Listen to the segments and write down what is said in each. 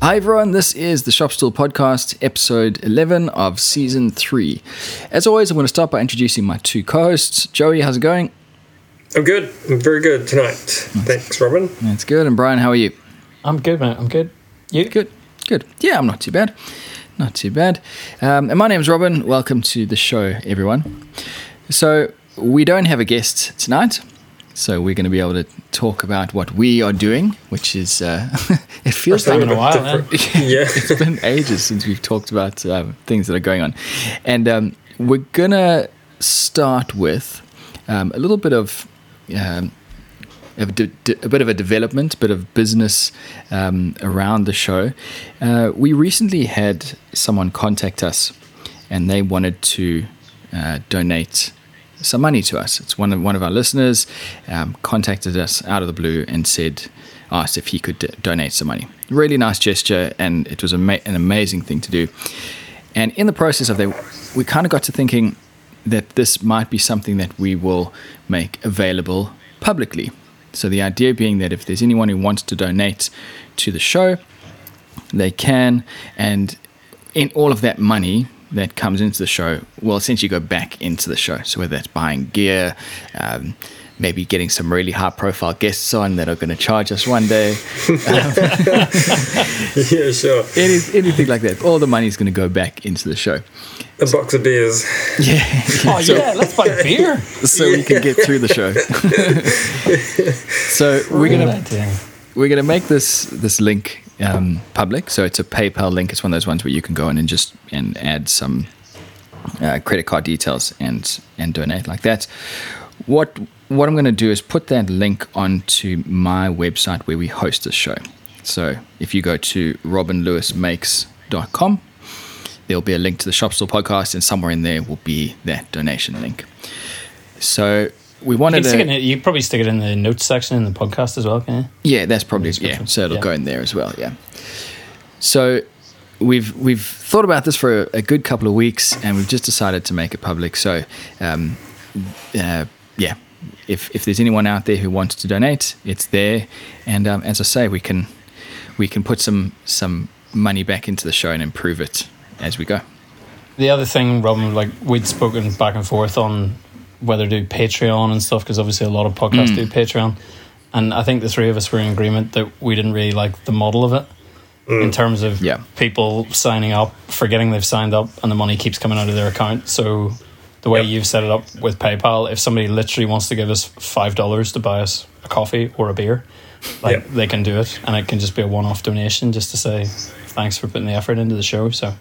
Hi, everyone. This is the Shop Stool Podcast, episode 11 of season 3. As always, I'm going to start by introducing my two co hosts. Joey, how's it going? I'm good. I'm very good tonight. Thanks, Robin. That's good. And Bryan, how are you? I'm good, man. I'm good. You? Good. Good. Yeah, I'm not too bad. Not too bad. Um, and my name's Robin. Welcome to the show, everyone. So, we don't have a guest tonight. So, we're going to be able to talk about what we are doing, which is, uh, it feels First time like in a while, man. Yeah. it's been ages since we've talked about um, things that are going on. And um, we're going to start with um, a little bit of. Um, a, de- de- a bit of a development, a bit of business um, around the show. Uh, we recently had someone contact us, and they wanted to uh, donate some money to us. It's one of one of our listeners um, contacted us out of the blue and said, asked if he could d- donate some money. Really nice gesture, and it was an amazing thing to do. And in the process of that, we kind of got to thinking that this might be something that we will make available publicly. So the idea being that if there's anyone who wants to donate to the show, they can, and in all of that money that comes into the show will essentially go back into the show. So whether that's buying gear, um, maybe getting some really high profile guests on that are going to charge us one day, yeah, sure. any, anything like that, all the money is going to go back into the show. A box of beers. Yeah. Oh, yeah. Let's buy beer. so we can get through the show. so we're gonna we're gonna make this this link um, public. So it's a PayPal link. It's one of those ones where you can go in and just and add some uh, credit card details and and donate like that. What what I'm going to do is put that link onto my website where we host the show. So if you go to robinlewismakes.com, there'll be a link to the Shop Stool podcast, and somewhere in there will be that donation link. So we You, wanted it to, in, you probably stick it in the notes section in the podcast as well, can you? yeah, that's probably yeah. So it'll Yeah. go in there as well. Yeah. So we've we've thought about this for a, a good couple of weeks, and we've just decided to make it public. So um, uh, yeah, if if there's anyone out there who wants to donate, it's there, and um, as I say, we can we can put some some money back into the show and improve it as we go. The other thing, Robin, like we'd spoken back and forth on whether to do Patreon and stuff, because obviously a lot of podcasts do mm. Patreon. And I think the three of us were in agreement that we didn't really like the model of it in mm. terms of Yeah. people signing up, forgetting they've signed up, and the money keeps coming out of their account. So the way Yep. you've set it up with PayPal, if somebody literally wants to give us five dollars to buy us a coffee or a beer, like Yep. they can do it, and it can just be a one-off donation, just to say thanks for putting the effort into the show. So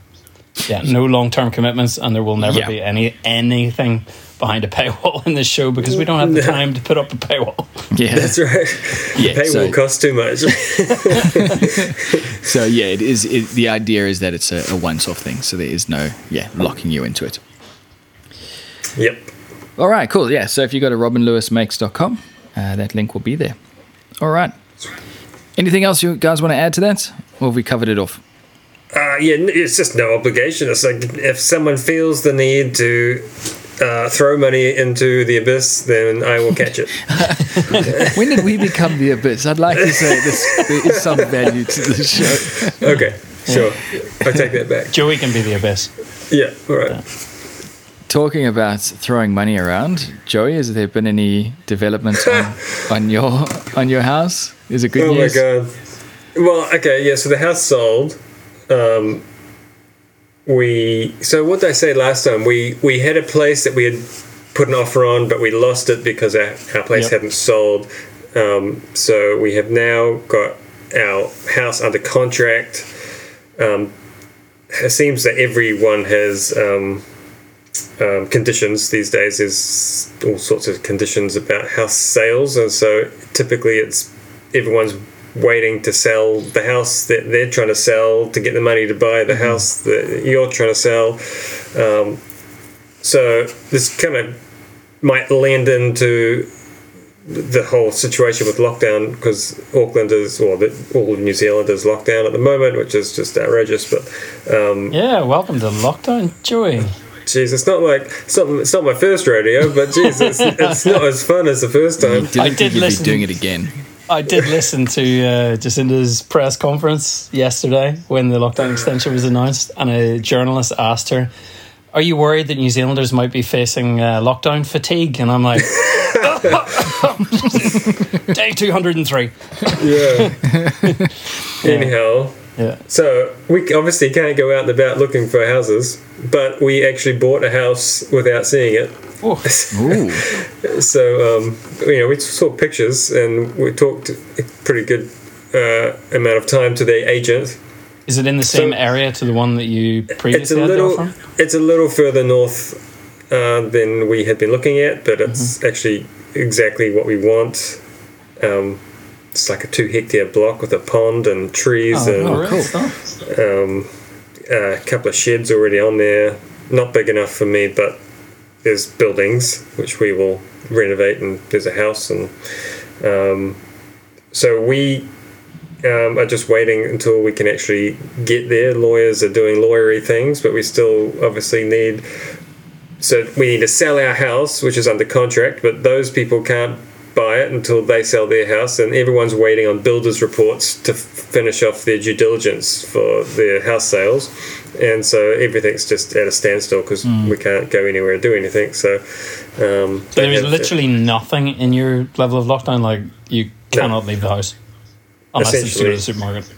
yeah, no long-term commitments, and there will never Yeah. be any anything behind a paywall in this show because we don't have the time to put up a paywall. Yeah, That's right. Yeah, paywall so- will cost too much. So yeah, it is. It, the idea is that it's a, a once-off thing, so there is no yeah locking you into it. yep. All right, cool. Yeah, so if you go to robinlewismakes.com, uh, that link will be there. All right. Anything else you guys want to add to that, or have we covered it off? Uh, yeah, it's just no obligation. It's like if someone feels the need to uh, throw money into the abyss, then I will catch it. When did we become the abyss? I'd like to say this, there is some value to the show. Okay, sure. I take that back. Joey can be the abyss. Yeah, all right. Talking about throwing money around, Joey, has there been any developments on, on your on your house? Is it good Oh news? my god. Well, okay, yeah. So the house sold. Um, we so what did I say last time? We we had a place that we had put an offer on, but we lost it because our, our place Yep. hadn't sold. Um, so we have now got our house under contract. Um, it seems that everyone has um, um, conditions these days. There's all sorts of conditions about house sales, and so typically it's everyone's waiting to sell the house that they're trying to sell to get the money to buy the house that you're trying to sell. Um, so this kind of might land into the whole situation with lockdown because Auckland is, or the, all of New Zealand is locked down at the moment, which is just outrageous. But um, Yeah, welcome to lockdown, Joey. Jeez, it's not like it's not, it's not my first rodeo, but jeez, it's, it's not as fun as the first time. Didn't I think did you'd listen- be doing it again. I did listen to uh, Jacinda's press conference yesterday when the lockdown extension was announced, and a journalist asked her, "Are you worried that New Zealanders might be facing uh, lockdown fatigue?" And I'm like, "Day two hundred and three. Yeah. Anyhow, Yeah, so we obviously can't go out and about looking for houses, but we actually bought a house without seeing it. oh, So um, you know, we saw pictures and we talked a pretty good uh, amount of time to the agent. is it in the same So- area to the one that you It's previously a had the little, offer? it's a little further north uh, than we had been looking at, but it's Mm-hmm. actually exactly what we want. Um, it's like a two hectare block with a pond and trees and Oh, cool. um, a couple of sheds already on there. Not big enough for me, but there's buildings which we will renovate, and there's a house, and um, so we um, are just waiting until we can actually get there. Lawyers are doing lawyery things, but we still obviously need. So we need to sell our house, which is under contract, but those people can't buy it until they sell their house, and everyone's waiting on builders' reports to f- finish off their due diligence for their house sales, and so everything's just at a standstill because we can't go anywhere and do anything. So, um, there is literally nothing in your level of lockdown. Like you cannot leave the house unless you go to the supermarket.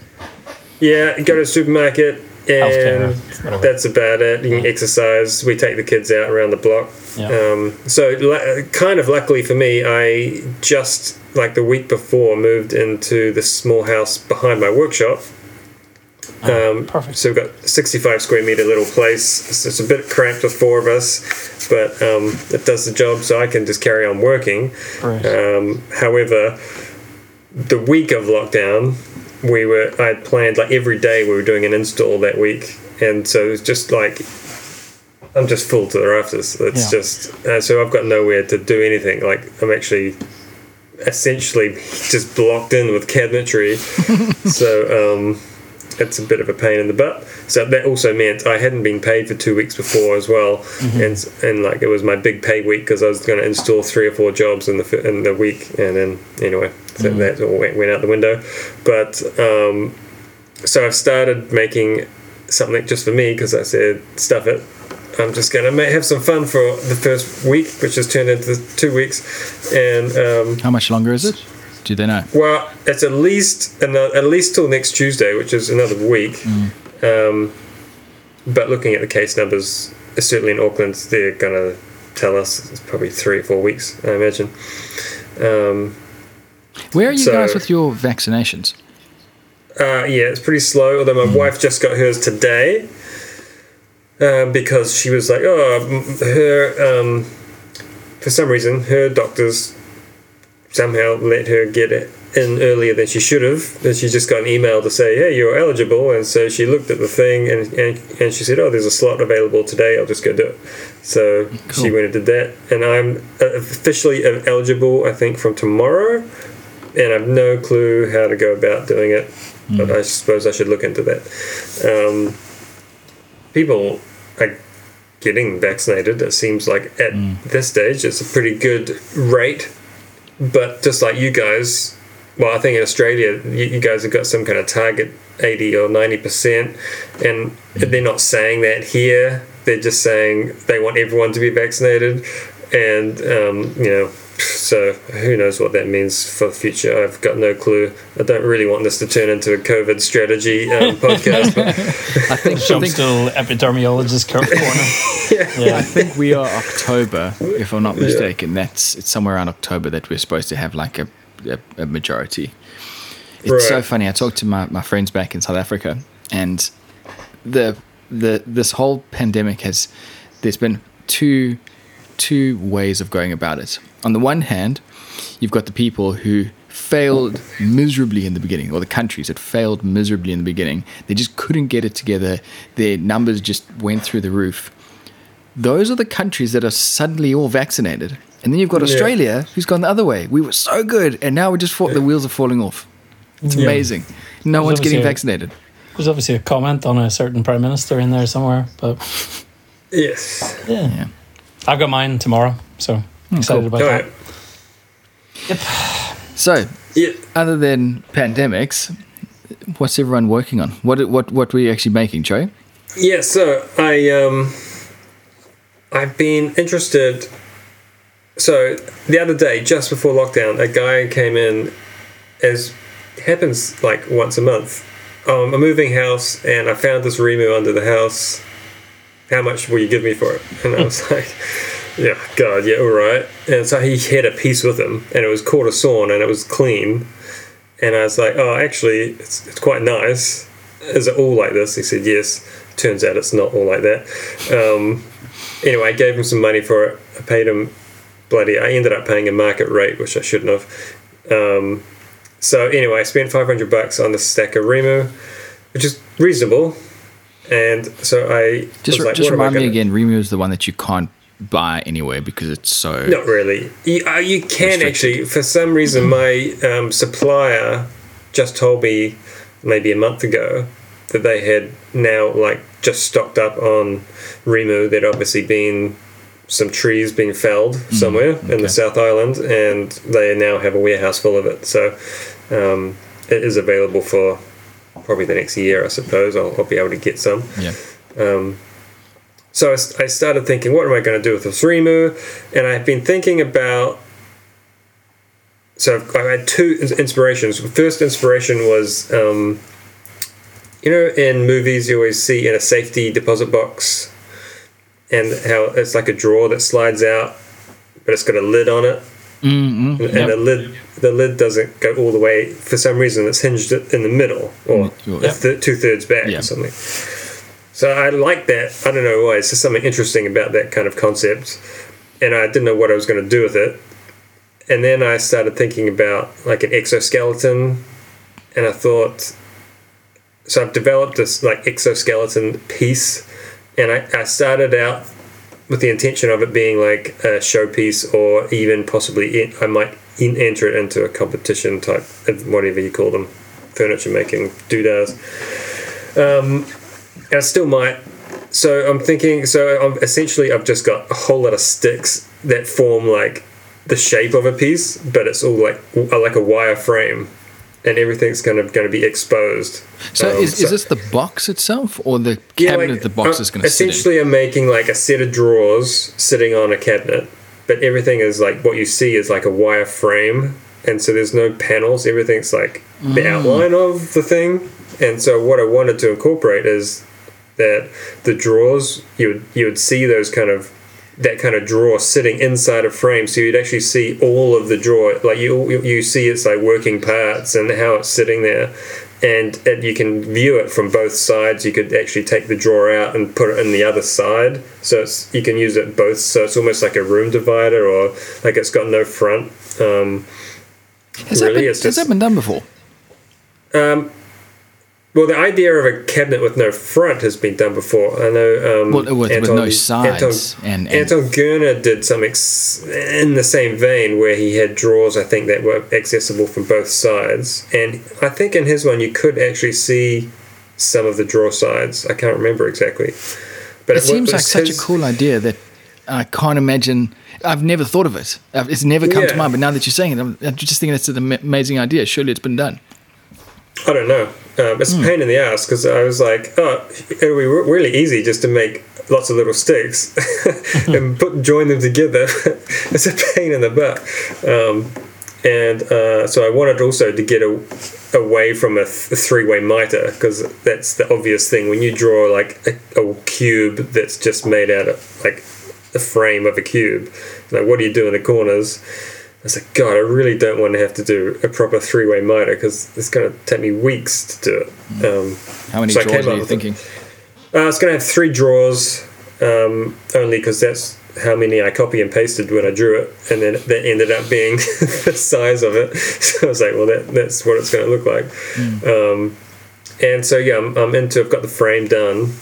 Yeah, go to the supermarket and that's about it. You can exercise. We take the kids out around the block. Yeah. Um, so, kind of luckily for me, I just like the week before moved into the small house behind my workshop. Um, perfect. So we've got 65 square meter little place. It's, it's a bit cramped with four of us, but um, it does the job, so I can just carry on working. Great. Um, however, the week of lockdown, we were I had planned like every day we were doing an install that week, and so it was just like I'm just full to the rafters. It's Yeah. just uh, so I've got nowhere to do anything. Like I'm actually essentially just blocked in with cabinetry. so um, it's a bit of a pain in the butt. So that also meant I hadn't been paid for two weeks before as well, and and like it was my big pay week because I was going to install three or four jobs in the in the week, and then anyway, so that all went, went out the window. But um, so I've started making something just for me because I said stuff it. I'm just gonna ma- have some fun for the first week, which has turned into two weeks, and um, How much longer is it? Do they know? well, it's at least at least till next Tuesday, which is another week. Um, but looking at the case numbers, certainly in Auckland, they're gonna tell us it's probably three or four weeks, I imagine. Um, Where are you So- guys with your vaccinations? uh, yeah, it's pretty slow. Although my wife just got hers today, um, because she was like, oh, her um, for some reason her doctors somehow let her get it in earlier than she should have. Then she just got an email to say, hey, you're eligible. And so she looked at the thing and, and, and she said, oh, there's a slot available today. I'll just go do it. So she went and did that. And I'm uh, officially eligible, I think, from tomorrow. And I've no clue how to go about doing it. But I suppose I should look into that. Um, people are getting vaccinated. It seems like at this stage it's a pretty good rate. But just like you guys, well, I think in Australia you, you guys have got some kind of target, eighty or ninety percent, and they're not saying that here. They're just saying they want everyone to be vaccinated, and um, you know. So who knows what that means for the future? I've got no clue. I don't really want this to turn into a COVID strategy um, podcast, but I think, I Jump think, still epidermologist cor- corner. I think we are October, if I'm not mistaken. That's it's somewhere around October that we're supposed to have like a, a, a majority. It's so funny. I talked to my, my friends back in South Africa, and the the this whole pandemic has there's been two two ways of going about it. On the one hand, you've got the people who failed miserably in the beginning, or the countries that failed miserably in the beginning. They just couldn't get it together. Their numbers just went through the roof. Those are the countries that are suddenly all vaccinated. And then you've got Yeah. Australia, who's gone the other way. We were so good, and now we're just fall- the wheels are falling off. It's Yeah. amazing. No one's getting obviously a- vaccinated. There's obviously a comment on a certain prime minister in there somewhere, but yes. yeah, Yeah. I've got mine tomorrow, so excited cool. about All that. right. So, Yeah. other than pandemics, what's everyone working on? What what what were you actually making, Joe? Yeah, so I um I've been interested so the other day, just before lockdown, a guy came in as happens like once a month. Um, I'm moving house and I found this Rimu under the house. How much will you give me for it? And I was like, Yeah, God, yeah, all right. And so he had a piece with him and it was caught a sawn and it was clean. And I was like, Oh, actually, it's, it's quite nice. Is it all like this? He said, Yes. Turns out it's not all like that. Um, anyway, I gave him some money for it. I paid him bloody. I ended up paying a market rate, which I shouldn't have. Um, so anyway, I spent five hundred bucks on the stack of Rimu, which is reasonable. And so I Just like, just what am I remind me again. Rimu is the one that you can't buy anywhere because it's so. Not really. You, uh, you can Restricted. actually. For some reason, my um, supplier just told me maybe a month ago that they had now like just stocked up on Rimu. There'd obviously been some trees being felled somewhere in Mm, okay. the South Island, and they now have a warehouse full of it. So um, it is available for probably the next year, I suppose. I'll, I'll be able to get some. Yeah. Um, so I started thinking, what am I going to do with this Rimu? And I've been thinking about. So I've, had two inspirations. First inspiration was, um, you know, in movies you always see in a safety deposit box, and how it's like a drawer that slides out, but it's got a lid on it, Mm-hmm. and, and the lid the lid doesn't go all the way. For some reason, it's hinged in the middle, or it's th- two thirds back, Yeah. or something. So I like that. I don't know why. It's just something interesting about that kind of concept, and I didn't know what I was going to do with it. And then I started thinking about like an exoskeleton, and I thought. So I've developed this like exoskeleton piece, and I, I started out with the intention of it being like a showpiece, or even possibly in, I might in, enter it into a competition type, whatever you call them, furniture making doodads. Um, I still might. So I'm thinking. So I'm essentially I've just got a whole lot of sticks that form like the shape of a piece, but it's all like like a wire frame, and everything's kind of going to be exposed. So Um, is, is this the box itself or the yeah, cabinet like, the box uh, is going to sit in? Essentially, I'm making like a set of drawers sitting on a cabinet, but everything is like what you see is like a wire frame, and so there's no panels. Everything's like the Mm. outline of the thing, and so what I wanted to incorporate is that the drawers you would you would see those kind of that kind of drawer sitting inside a frame. So you'd actually see all of the drawer like you you- see its like working parts and how it's sitting there. And, and you can view it from both sides. You could actually take the drawer out and put it in the other side. So it's you can use it both. So it's almost like a room divider or like it's got no front. Um, Has, that, been, it's has just- that been done before? um, well, the idea of a cabinet with no front has been done before. I know. Um, Well, with- with no sides Anton, and- and- Anton Gerner did some ex- in the same vein where he had drawers. I think that were accessible from both sides, and I think in his one you could actually see some of the drawer sides. I can't remember exactly, but It wa- seems like such his- a cool idea that I can't imagine. I've never thought of it. It's never come to mind, but now that you're saying it, I'm, I'm just thinking it's an amazing idea. Surely it's been done. I don't know. Um, it's a pain in the ass because I was like, oh, it would be re- really easy just to make lots of little sticks and put join them together. it's a pain in the butt. Um, and uh, so I wanted also to get a, away from a, th- three way mitre because that's the obvious thing when you draw like a, a cube that's just made out of like the frame of a cube. Like, what do you do in the corners? I was like, God, I really don't want to have to do a proper three way mitre because it's going to take me weeks to do it. Um, How many So came are you thinking? uh, it's going to have three drawers, um, only because that's how many I copy and pasted when I drew it, and then that ended up being the size of it. So I was like, well, that, that's what it's going to look like. Um, and so yeah, I'm, I'm into. I've got the frame done,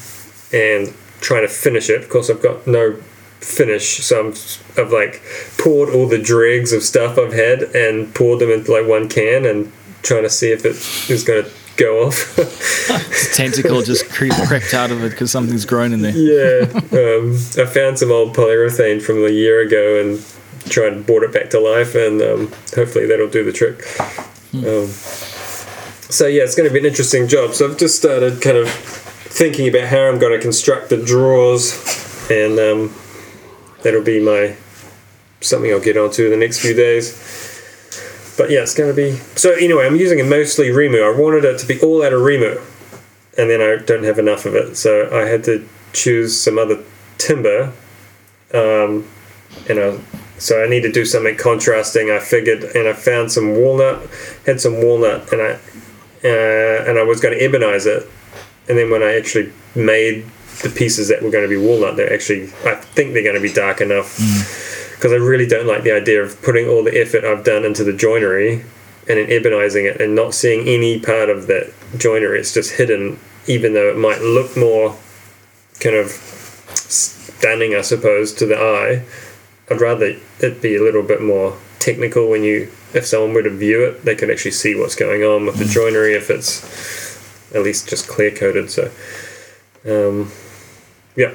and trying to finish it. Of course, I've got no finish, so I'm, I've like poured all the dregs of stuff I've had and poured them into like one can, and trying to see if it is going to go off. The tentacle just creep, crept out of it because something's grown in there. yeah, um, I found some old polyurethane from a year ago and tried and brought it back to life, and um, hopefully that'll do the trick. Um, so yeah, it's going to be an interesting job. So I've just started kind of thinking about how I'm going to construct the drawers, and um, that'll be my something I'll get onto in the next few days. But yeah, it's going to be so. Anyway, I'm using it mostly Rimu. I wanted it to be all out of Rimu, and then I don't have enough of it, so I had to choose some other timber. Um, and I, so I need to do something contrasting. I figured, and I found some walnut, had some walnut, and I uh, and I was going to ebonize it, and then when I actually made the pieces that were going to be walnut, they're actually I think they're going to be dark enough because I really don't like the idea of putting all the effort I've done into the joinery and then ebonizing it and not seeing any part of that joinery. It's just hidden, even though it might look more kind of stunning, I suppose, to the eye. I'd rather it be a little bit more technical when you, if someone were to view it, they could actually see what's going on with the joinery if it's at least just clear coated. So, um, yeah,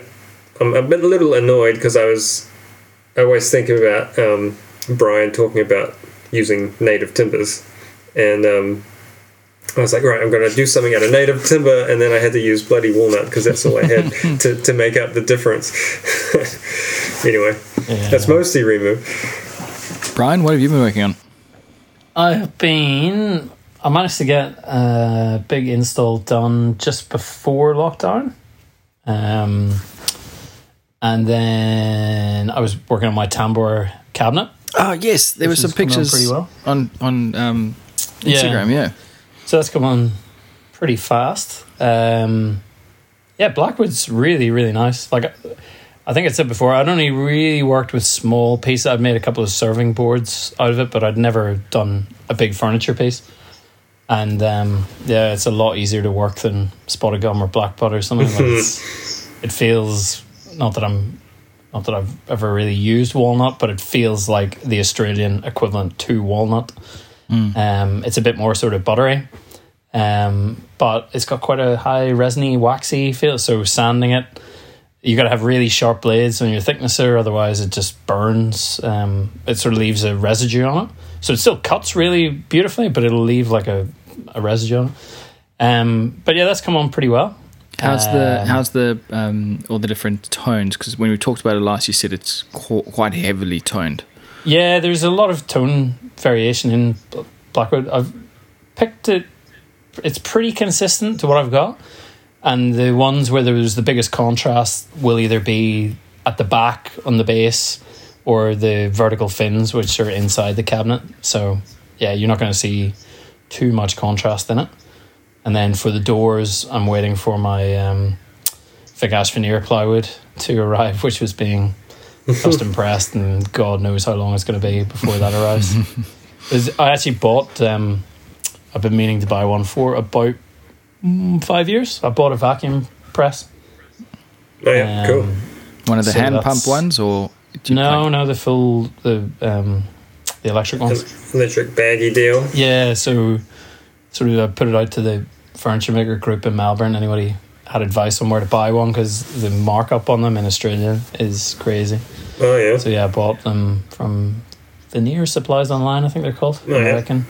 I'm a bit a little annoyed because I was, I always think about um, Bryan talking about using native timbers, and um, I was like, right, I'm going to do something out of native timber, and then I had to use bloody walnut because that's all I had to, to make up the difference. anyway, Yeah. that's mostly Rimu. Bryan, what have you been working on? I've been. I managed to get a big install done just before lockdown. Um, and then I was working on my tambour cabinet. Oh yes, there were some pictures pretty well. on on um, Yeah. Instagram. Yeah. So that's come on pretty fast. Um, yeah, Blackwood's really, really nice. Like I think I said before, I'd only really worked with small pieces. I'd made a couple of serving boards out of it, but I'd never done a big furniture piece. And um, yeah, it's a lot easier to work than spotted gum or black butt or something. Like it's, it feels not that I'm not that I've ever really used walnut, but it feels like the Australian equivalent to walnut. Um, it's a bit more sort of buttery, um, but it's got quite a high resiny, waxy feel. So sanding it, you got to have really sharp blades on your thicknesser, otherwise it just burns. Um, it sort of leaves a residue on it. So it still cuts really beautifully, but it'll leave like a, a residue on. Um, but yeah, that's come on pretty well. How's the Um, how's the um, all the different tones? Because when we talked about it last, you said it's qu- quite heavily toned. Yeah, there's a lot of tone variation in Blackwood. I've picked it. It's pretty consistent to what I've got, and the ones where there was the biggest contrast will either be at the back on the base or the vertical fins, which are inside the cabinet. So yeah, you're not going to see too much contrast in it. And then for the doors, I'm waiting for my um, Vic Ash veneer plywood to arrive, which was being custom pressed, and God knows how long it's going to be before that arrives. There's- I actually bought. Um, I've been meaning to buy one for about mm, five years. I bought a vacuum press. Oh yeah, cool. Um, One of the So hand pump ones, or do you No, like- no, the full the um, the electric ones. Electric baggy deal. Yeah, so sort of I put it out to the furniture maker group in Melbourne. Anybody had advice on where to buy one because the markup on them in Australia is crazy. Oh yeah. So yeah, I bought them from Veneer Supplies Online. I think they're called. Oh, yeah. American.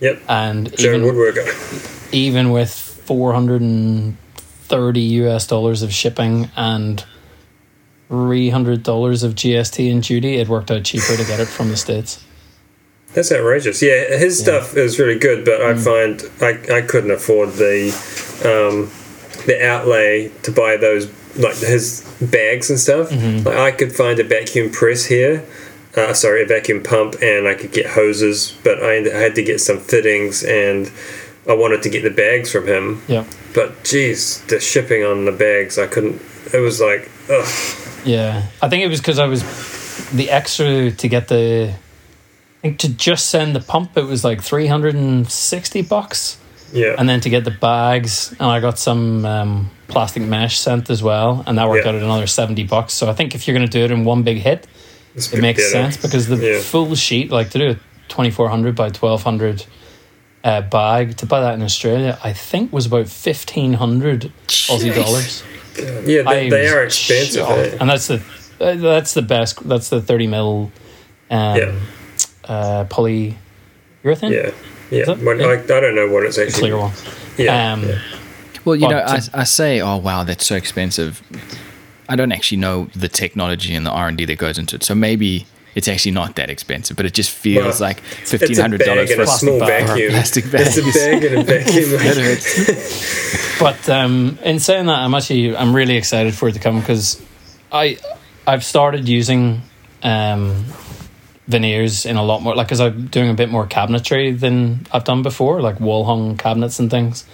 Yep. And even Woodworker. even with four hundred and thirty US dollars of shipping and three hundred dollars of GST and duty, it worked out cheaper to get it from the states. That's outrageous. Yeah, his stuff is really good, but I find I, I couldn't afford the um, the outlay to buy those like his bags and stuff. Like I could find a vacuum press here. Uh, sorry, a vacuum pump, and I could get hoses, but I, I had to get some fittings, and I wanted to get the bags from him. Yeah. But geez, the shipping on the bags, I couldn't. It was like, ugh. Yeah, I think it was because I was the extra to get the. I think to just send the pump, it was like three hundred and sixty bucks, Yeah. and then to get the bags, and I got some um, plastic mesh sent as well, and that worked Yeah. out at another seventy bucks. So I think if you're going to do it in one big hit, It's it makes better. sense because the Yeah. full sheet, like to do a twenty four hundred by twelve hundred uh, bag, to buy that in Australia, I think was about fifteen hundred Aussie dollars. Yeah, they, they are expensive. shocked. eh? and that's the uh, that's the best. That's the thirty mil, um, Yeah. Uh, polyurethane. Yeah. Yeah, it? when, Yeah. I, I don't know what it's actually. clear one. Yeah, um, yeah. Well, you know, But I, I say, oh wow, that's so expensive. I don't actually know the technology and the R and D that goes into it, so maybe it's actually not that expensive. But it just feels Well, like It's fifteen a hundred bag dollars for a a plastic small bag. vacuum. It's a bag. bag and a vacuum. That hurts. But um, in saying that, I'm actually I'm really excited for it to come because I I've started using um, veneers in a lot more like because I'm doing a bit more cabinetry than I've done before, like wall hung cabinets and things,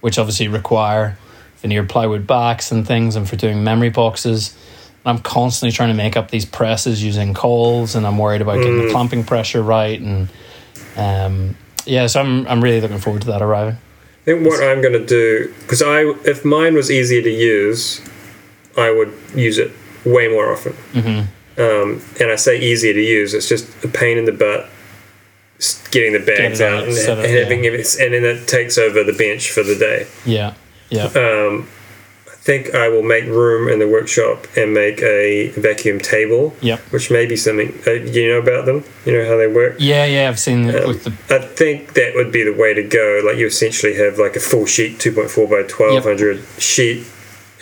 which obviously require veneer plywood backs and things, and for doing memory boxes. I'm constantly trying to make up these presses using cauls, and I'm worried about getting the clamping pressure right, and um, yeah, so I'm I'm really looking forward to that arriving. I think what I'm going to do because I, if mine was easier to use, I would use it way more often. Mm-hmm. Um, and I say easier to use; it's just a pain in the butt getting the bags it out, and, and having it, and then it takes over the bench for the day. Yeah, yeah. Um, I think I will make room in the workshop and make a vacuum table. Yep. Which may be something. Uh, you know about them? You know how they work? Yeah, yeah, I've seen Um, with the I think that would be the way to go. Like you essentially have like a full sheet, two point four by twelve hundred sheet,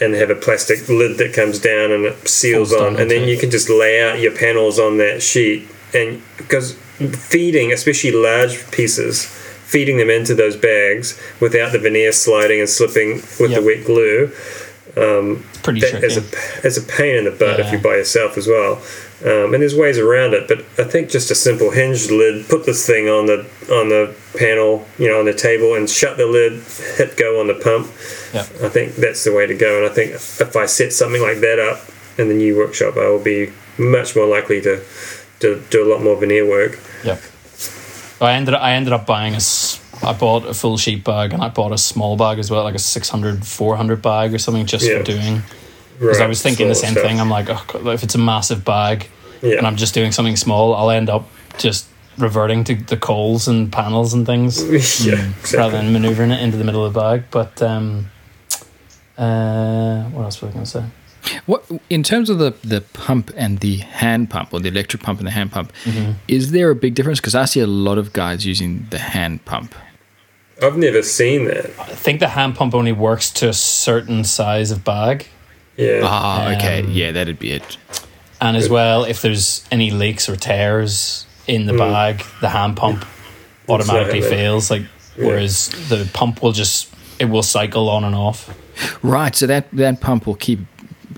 and have a plastic lid that comes down and it seals on, and then you can just lay out your panels on that sheet. And because feeding, especially large pieces, feeding them into those bags without the veneer sliding and slipping with Yep. the wet glue it's pretty that tricky. is a is a pain in the butt if Yeah. you buy yourself as well. Um, and there's ways around it, but I think just a simple hinged lid, put this thing on the on the panel, you know, on the table, and shut the lid, hit go on the pump. yeah, I think that's the way to go. And I think if I set something like that up in the new workshop, I will be much more likely to to do a lot more veneer work. yeah. I ended I ended up buying a I bought a full sheet bag and I bought a small bag as well, like a 600, 400 bag or something, just Yeah. for doing. Because I was thinking the same stuff. thing. I'm like, oh, God, if it's a massive bag Yeah. and I'm just doing something small, I'll end up just reverting to the cauls and panels and things yeah, rather than maneuvering it into the middle of the bag. But um, uh, what else was I going to say? What in terms of the the pump and the hand pump, or the electric pump and the hand pump, Mm-hmm. is there a big difference? Because I see a lot of guys using the hand pump. I've never seen that. I think the hand pump only works to a certain size of bag. Yeah. Ah, okay, Um, yeah, that'd be it. And as well, if there's any leaks or tears in the bag, the hand pump automatically not fails. Like, whereas the pump will just it will cycle on and off. Right, so that that pump will keep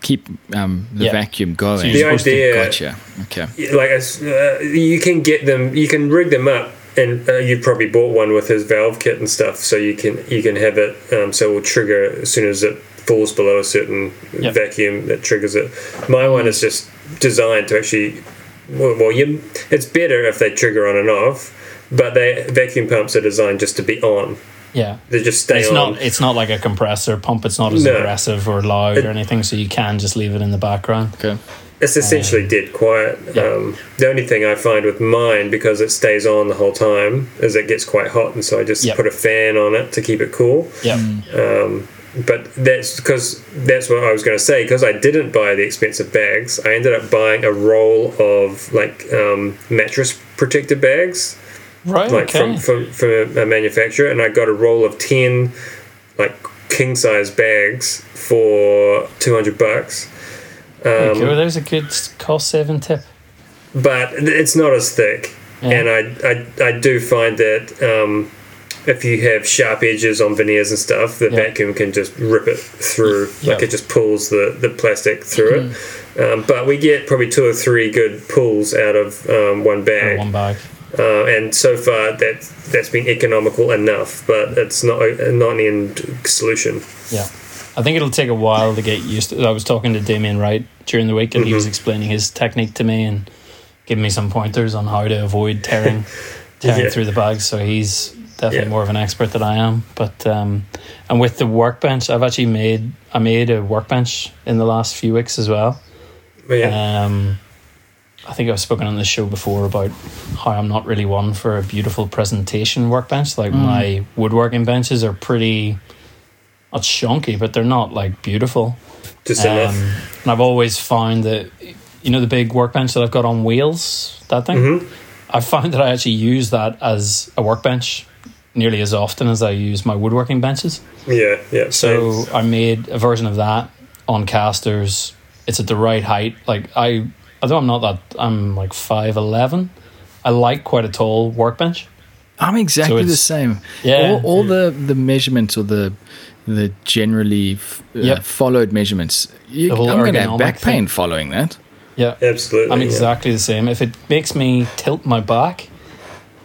keep um, the Yeah. vacuum going. So The supposed to- idea- Gotcha. Okay. like as- uh, you can get them you can rig them up and uh, you probably bought one with his valve kit and stuff so you can you can have it um, so it will trigger as soon as it falls below a certain Yep. vacuum that triggers it my one is just designed to actually well, well you, it's better if they trigger on and off but they vacuum pumps are designed just to be on Yeah. they just stay It's on not it's not like a compressor pump. It's not as No. aggressive or loud It- or anything, so you can just leave it in the background. Okay. It's essentially dead quiet. yeah. Um, the only thing I find with mine, because it stays on the whole time, is it gets quite hot, and so I just Yep. put a fan on it to keep it cool. Yeah. But that's because that's what I was going to say. Because I didn't buy the expensive bags, I ended up buying a roll of like um, mattress protector bags, Right. like okay. from, from from a manufacturer, and I got a roll of ten like king size bags for two hundred bucks. Um, cool. There's a good cost saving tip. but it's not as thick. Yeah. And I, I, I do find that um, if you have sharp edges on veneers and stuff, the Yeah. vacuum can just rip it through. Like it just pulls the, the plastic through it. Um, but we get probably two or three good pulls out of um, one Or bag. one bag. Uh, and so far that that's been economical enough, but it's not a, not an end solution. Yeah. I think it'll take a while to get used to I was talking to Damien Wright during the week and he Mm-hmm. was explaining his technique to me and giving me some pointers on how to avoid tearing tearing Yeah. through the bags. So he's definitely Yeah. more of an expert than I am. But um and with the workbench I've actually made I made a workbench in the last few weeks as well. But yeah, Um, I think I've spoken on this show before about how I'm not really one for a beautiful presentation workbench. Like my woodworking benches are pretty, not chunky, but they're not like beautiful. just Um, enough. and I've always found that, you know, the big workbench that I've got on wheels, that thing. Mm-hmm. I find that I actually use that as a workbench nearly as often as I use my woodworking benches. Yeah, yeah. So same. I made a version of that on casters. It's at the right height. Like I, although I'm not that, I'm like five eleven. I like quite a tall workbench. I'm exactly the same. Yeah. All, all the the measurements or the the generally f- uh, followed measurements. You, I'm going to have back pain thing. following that. Yeah, Absolutely. I'm yeah. exactly the same. If it makes me tilt my back,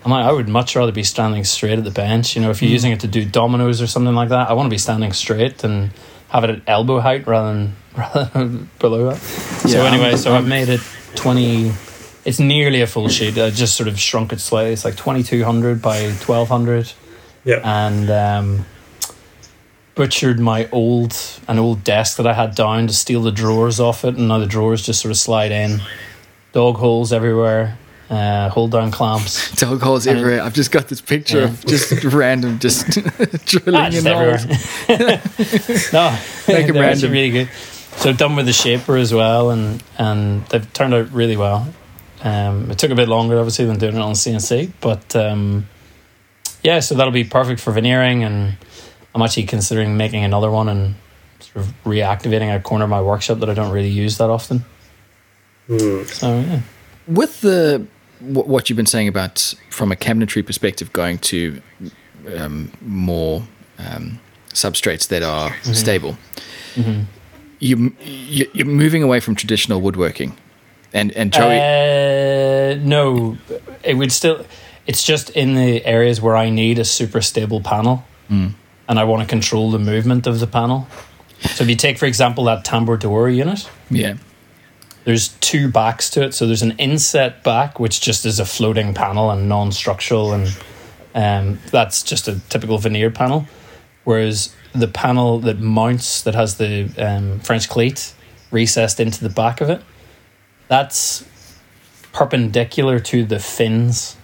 I'm like, I would much rather be standing straight at the bench. You know, if you're using it to do dominoes or something like that, I want to be standing straight and have it at elbow height rather than rather than below that. so anyway, I'm- so I've made it twenty. It's nearly a full sheet. I just sort of shrunk it slightly. It's like twenty two hundred by twelve hundred, Yeah. and um, butchered my old an old desk that I had down to steal the drawers off it, and now the drawers just sort of slide in. Dog holes everywhere. Uh, hold down clamps. Dog holes And- everywhere. I've just got this picture Yeah. of just random, just drilling Ah, in holes. everywhere. no, Make 'em they're actually random. really good. So done with the shaper as well, and and they've turned out really well. Um, it took a bit longer, obviously, than doing it on CNC, but um, yeah, so that'll be perfect for veneering, and I'm actually considering making another one and sort of reactivating a corner of my workshop that I don't really use that often. Hmm. So yeah, With the wh- what you've been saying about from a cabinetry perspective, going to um, more um, substrates that are Mm-hmm. stable, you, you you're moving away from traditional woodworking, and and Joey. Uh, no, it would still. It's just in the areas where I need a super stable panel, and I want to control the movement of the panel. So if you take, for example, that tambour door unit, yeah, there's two backs to it. So there's an inset back, which just is a floating panel and non-structural, and um, that's just a typical veneer panel. Whereas the panel that mounts, that has the um, French cleat recessed into the back of it, that's perpendicular to the fins.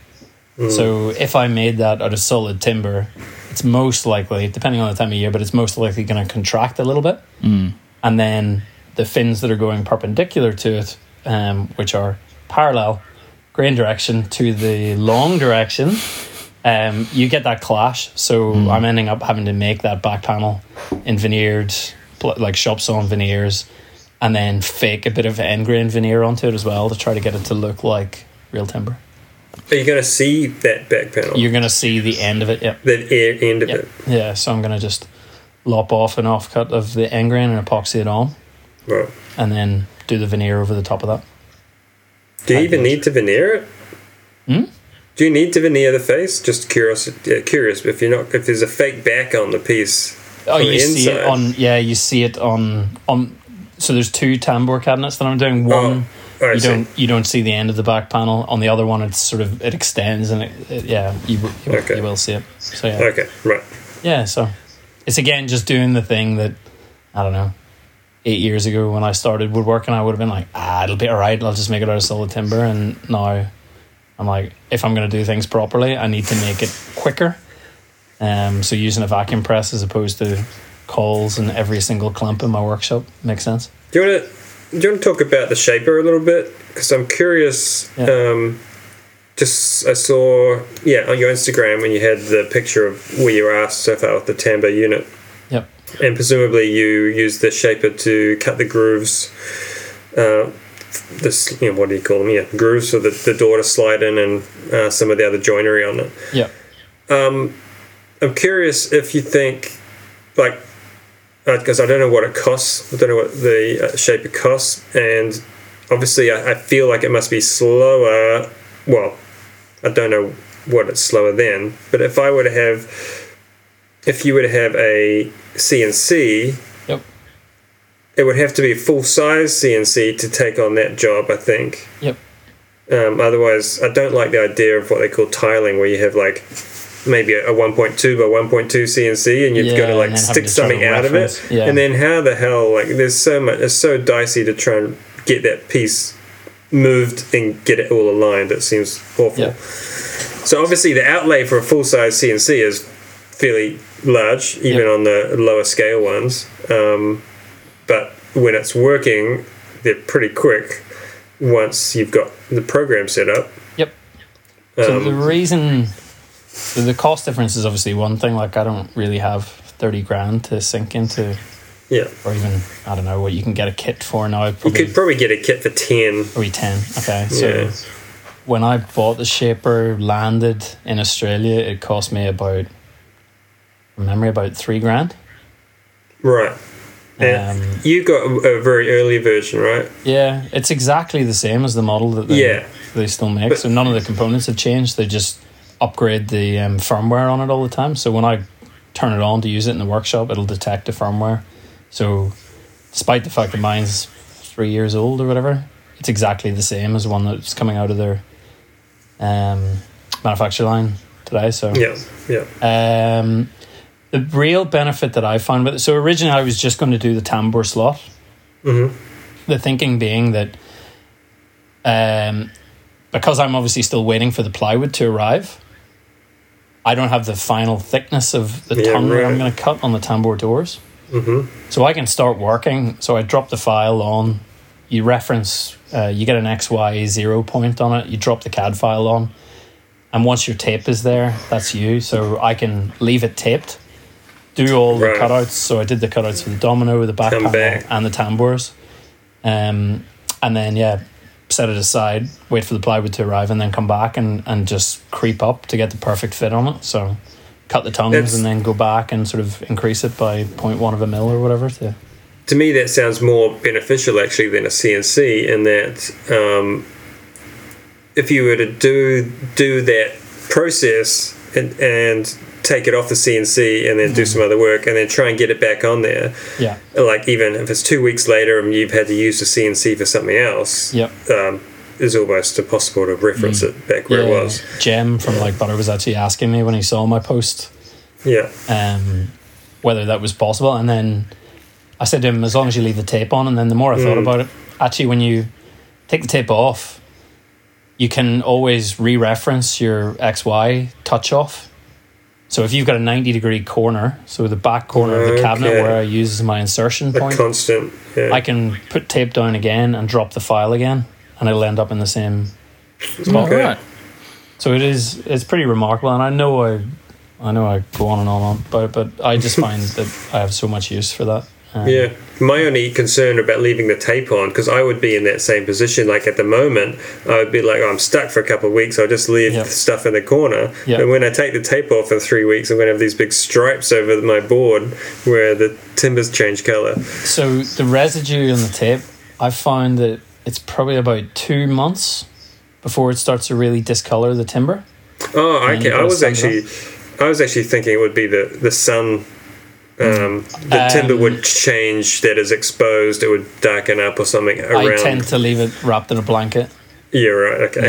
So if I made that out of solid timber, it's most likely, depending on the time of year, but it's most likely going to contract a little bit and then the fins that are going perpendicular to it, um, which are parallel, grain direction to the long direction, um, you get that clash. So I'm ending up having to make that back panel in veneered, like shop sawn veneers, and then fake a bit of end grain veneer onto it as well to try to get it to look like real timber. Are you going to see that back panel? You're gonna see the end of it. Yep. that air end of Yep. it? Yeah. So I'm gonna just lop off an offcut of the end grain and epoxy it on, Right. and then do the veneer over the top of that. Do you even need to veneer it? Hmm? Do you need to veneer the face? Just curious. Yeah, curious if you're not if there's a fake back on the piece. Oh, you see it on yeah, you see it on on. So there's two tambour cabinets that I'm doing. One Oh, I you don't you don't see the end of the back panel. On the other one, it's sort of it extends and it, it- yeah, you will- you, Okay. you will see it. So yeah, Okay, right. yeah. So it's again just doing the thing that I don't know. Eight years ago, when I started woodworking, I would have been like, ah, it'll be all right. I'll just make it out of solid timber. And now, I'm like, if I'm going to do things properly, I need to make it quicker. Um, so using a vacuum press as opposed to cauls and every single clamp in my workshop makes sense. Do you want to do you want to talk about the shaper a little bit? Because I'm curious. Yeah. Um, just I saw yeah on your Instagram when you had the picture of where you are so far with the tambour unit, Yep. And presumably you use the shaper to cut the grooves. Uh, this you know what do you call them? Yeah, grooves for the, the door to slide in and uh, some of the other joinery on it. Yep. I'm curious if you think, like, because I don't know what it costs. I don't know what the uh, shaper costs, and obviously I, I feel like it must be slower. Well, I don't know what it's slower than, but if I were to have, if you were to have a CNC, Yep. it would have to be full size CNC to take on that job. I think. Yep. Um, otherwise, I don't like the idea of what they call tiling, where you have like maybe a, a 1.2 by 1.2 CNC, and you've Yeah, got to like stick something out of it. Yeah. And then how the hell like there's so much it's so dicey to try and get that piece moved and get it all aligned. It seems awful. Yeah. So obviously the outlay for a full size CNC is fairly large, even Yeah. on the lower scale ones. Um, but when it's working, they're pretty quick once you've got the program set up. Yep. So Um, the reason the, the cost difference is obviously one thing. Like I don't really have thirty grand to sink into, Yeah. or even I don't know what you can get a kit for now. You could probably get a kit for 10. Probably 10. Okay. So Yeah. when I bought the Shaper, landed in Australia, it cost me about, memory, about three grand. Right. And Um, you got a, a very early version, right? Yeah, it's exactly the same as the model that they, Yeah. they still make. But- so none of the components have changed. They just upgrade the um, firmware on it all the time. So when I turn it on to use it in the workshop, it'll detect the firmware. So despite the fact that mine's three years old or whatever, it's exactly the same as one that's coming out of their um, manufacturer line today. So Yeah. Yeah. um, the real benefit that I found with it, so originally I was just going to do the tambour slot. hmm The thinking being that um, because I'm obviously still waiting for the plywood to arrive, I don't have the final thickness of the Yeah, tongue that I'm going to cut on the tambour doors. hmm So I can start working. So I drop the file on. You reference, uh, you get an XY zero point on it. You drop the CAD file on. And once your tape is there, that's you. So I can leave it taped, do all the cutouts. So I did the cutouts for the domino, the back Come panel, back. and the tambours. Um, and then, yeah, set it aside, wait for the plywood to arrive, and then come back and, and just creep up to get the perfect fit on it. So cut the tongues That's- and then go back and sort of increase it by 0.1 of a mil or whatever to To me, that sounds more beneficial actually than a CNC in that um, if you were to do do that process and, and take it off the CNC and then do some other work and then try and get it back on there, yeah. Like even if it's two weeks later and you've had to use the CNC for something else, Yep. um, it's almost impossible to reference it back where it was. Jem from like Butter was actually asking me when he saw my post. Yeah, um, whether that was possible, and then I said to him, as long as you leave the tape on, and then the more I thought Mm. about it, actually, when you take the tape off, you can always re-reference your XY touch off. So if you've got a ninety degree corner, so the back corner of the cabinet Okay. where I use as my insertion a point, constant. Yeah. I can put tape down again and drop the file again, and it'll end up in the same spot. Okay. Right. So it is it's pretty remarkable, and I know I I know I go on and on about it, but I just find that I have so much use for that. Um, Yeah, my only concern about leaving the tape on because I would be in that same position. Like at the moment, I would be like, oh, I'm stuck for a couple of weeks. I'll just leave Yep. stuff in the corner. Yep. And when I take the tape off in three weeks, I'm going to have these big stripes over my board where the timbers change color. So the residue on the tape, I found that it's probably about two months before it starts to really discolor the timber. Oh, okay. I was actually, I was actually thinking it would be the the sun. Um, the timber Um, would change that is exposed. It would darken up or something around. I tend to leave it wrapped in a blanket yeah, right. Okay.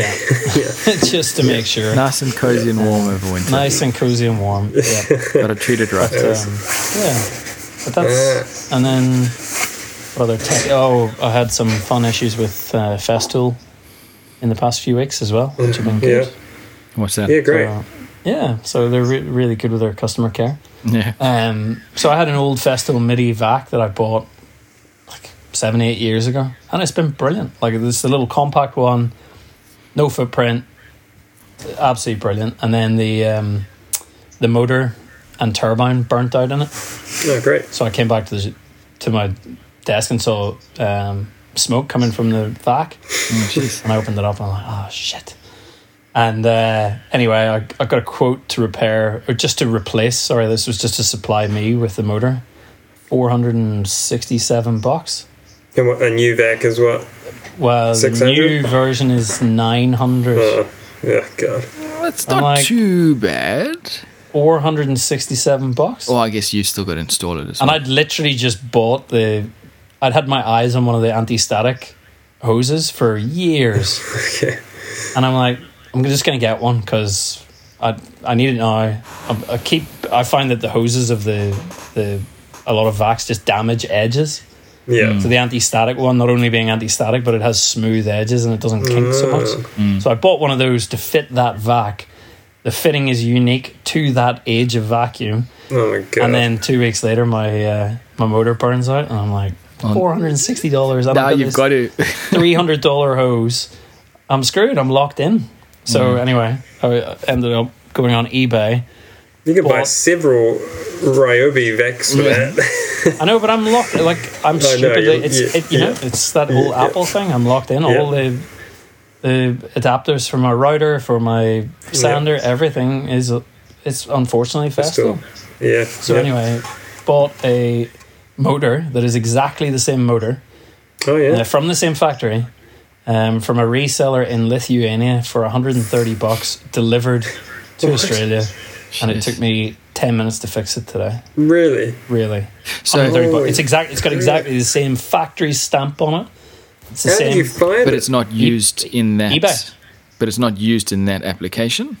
yeah. just to make sure. Nice and cozy and warm over winter. Nice and cozy and warm. Yeah. Got to treat it right. um, yeah. But that's and then what other tech? Oh, I had some fun issues with uh, Festool in the past few weeks as well, which have been good. Yeah. What's that? Yeah, great. So, yeah, so they're re- really good with their customer care. Yeah. Um, so I had an old Festool MIDI vac that I bought like seven, eight years ago, and it's been brilliant. Like this, a little compact one, no footprint, absolutely brilliant. And then the um, the motor and turbine burnt out in it. Oh, great. So I came back to the, to my desk and saw um, smoke coming from the vac, Oh, and I opened it up and I'm like, oh shit. And uh, anyway, I, I got a quote to repair, or just to replace. Sorry, this was just to supply me with the motor, four hundred and sixty-seven bucks. And what, a new vac as well. Well, the new version is nine hundred. Oh, yeah, God. That's I'm not like- too bad. Four hundred and sixty-seven bucks. Oh, I guess you still got to install it as well. And well. I'd literally just bought the. I'd had my eyes on one of the anti-static hoses for years, Okay. and I'm like, I'm just gonna get one because I I need it now. I, I keep I find that the hoses of the the a lot of vacs just damage edges. Yeah. Mm. So the anti-static one, not only being anti-static, but it has smooth edges and it doesn't kink so much. Mm. Mm. So I bought one of those to fit that vac. The fitting is unique to that age of vacuum. Oh my God. And then two weeks later, my uh, my motor burns out, and I'm like, oh. four hundred and sixty dollars. now you've got to. three hundred dollar hose. I'm screwed. I'm locked in. So anyway, I ended up going on eBay. You can buy several Ryobi Vex for Yeah. that. I know, but I'm locked. Like I'm I know, stupidly. it's yeah, it, you know, it's that whole Yeah. Apple thing. I'm locked in. Yeah. All the the adapters for my router, for my sander, everything is it's unfortunately That's Festool. cool. Yeah. So yeah. anyway, bought a motor that is exactly the same motor Oh yeah. uh, from the same factory. Um, from a reseller in Lithuania for 130 bucks, delivered to What? Australia, and it took me 10 minutes to fix it today. Really? Really, So, 130 bucks. It's exact. It's got exactly the same factory stamp on it. It's the How same. did you find but it? it's not used in that. eBay. But it's not used in that application.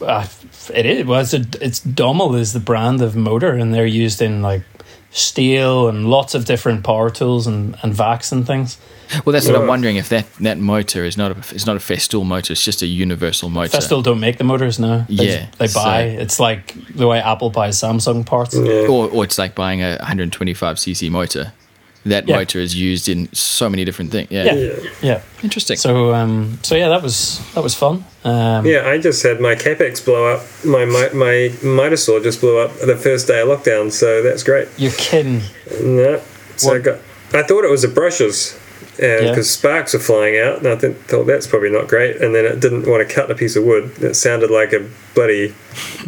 uh, it is. Well, it's, a, it's Domel is the brand of motor, and they're used in like steel and lots of different power tools and and vacs and things. Well, that's what I'm wondering if that, that motor is not a it's not a Festool motor. It's just a universal motor. Festool don't make the motors now. They, Yeah, they so- buy. It's like the way Apple buys Samsung parts. Yeah. or, or it's like buying a 125 cc motor. That Yeah. motor is used in so many different things. Yeah. Yeah. yeah. Yeah. interesting. So um. So yeah, that was that was fun. Um, Yeah, I just had my Kapex blow up. My my, my miter saw just blew up the first day of lockdown, so that's great. You're kidding. No, so I got. I thought it was the brushes, and Yeah. because sparks were flying out, and I th- thought that's probably not great. And then it didn't want to cut a piece of wood. It sounded like a bloody,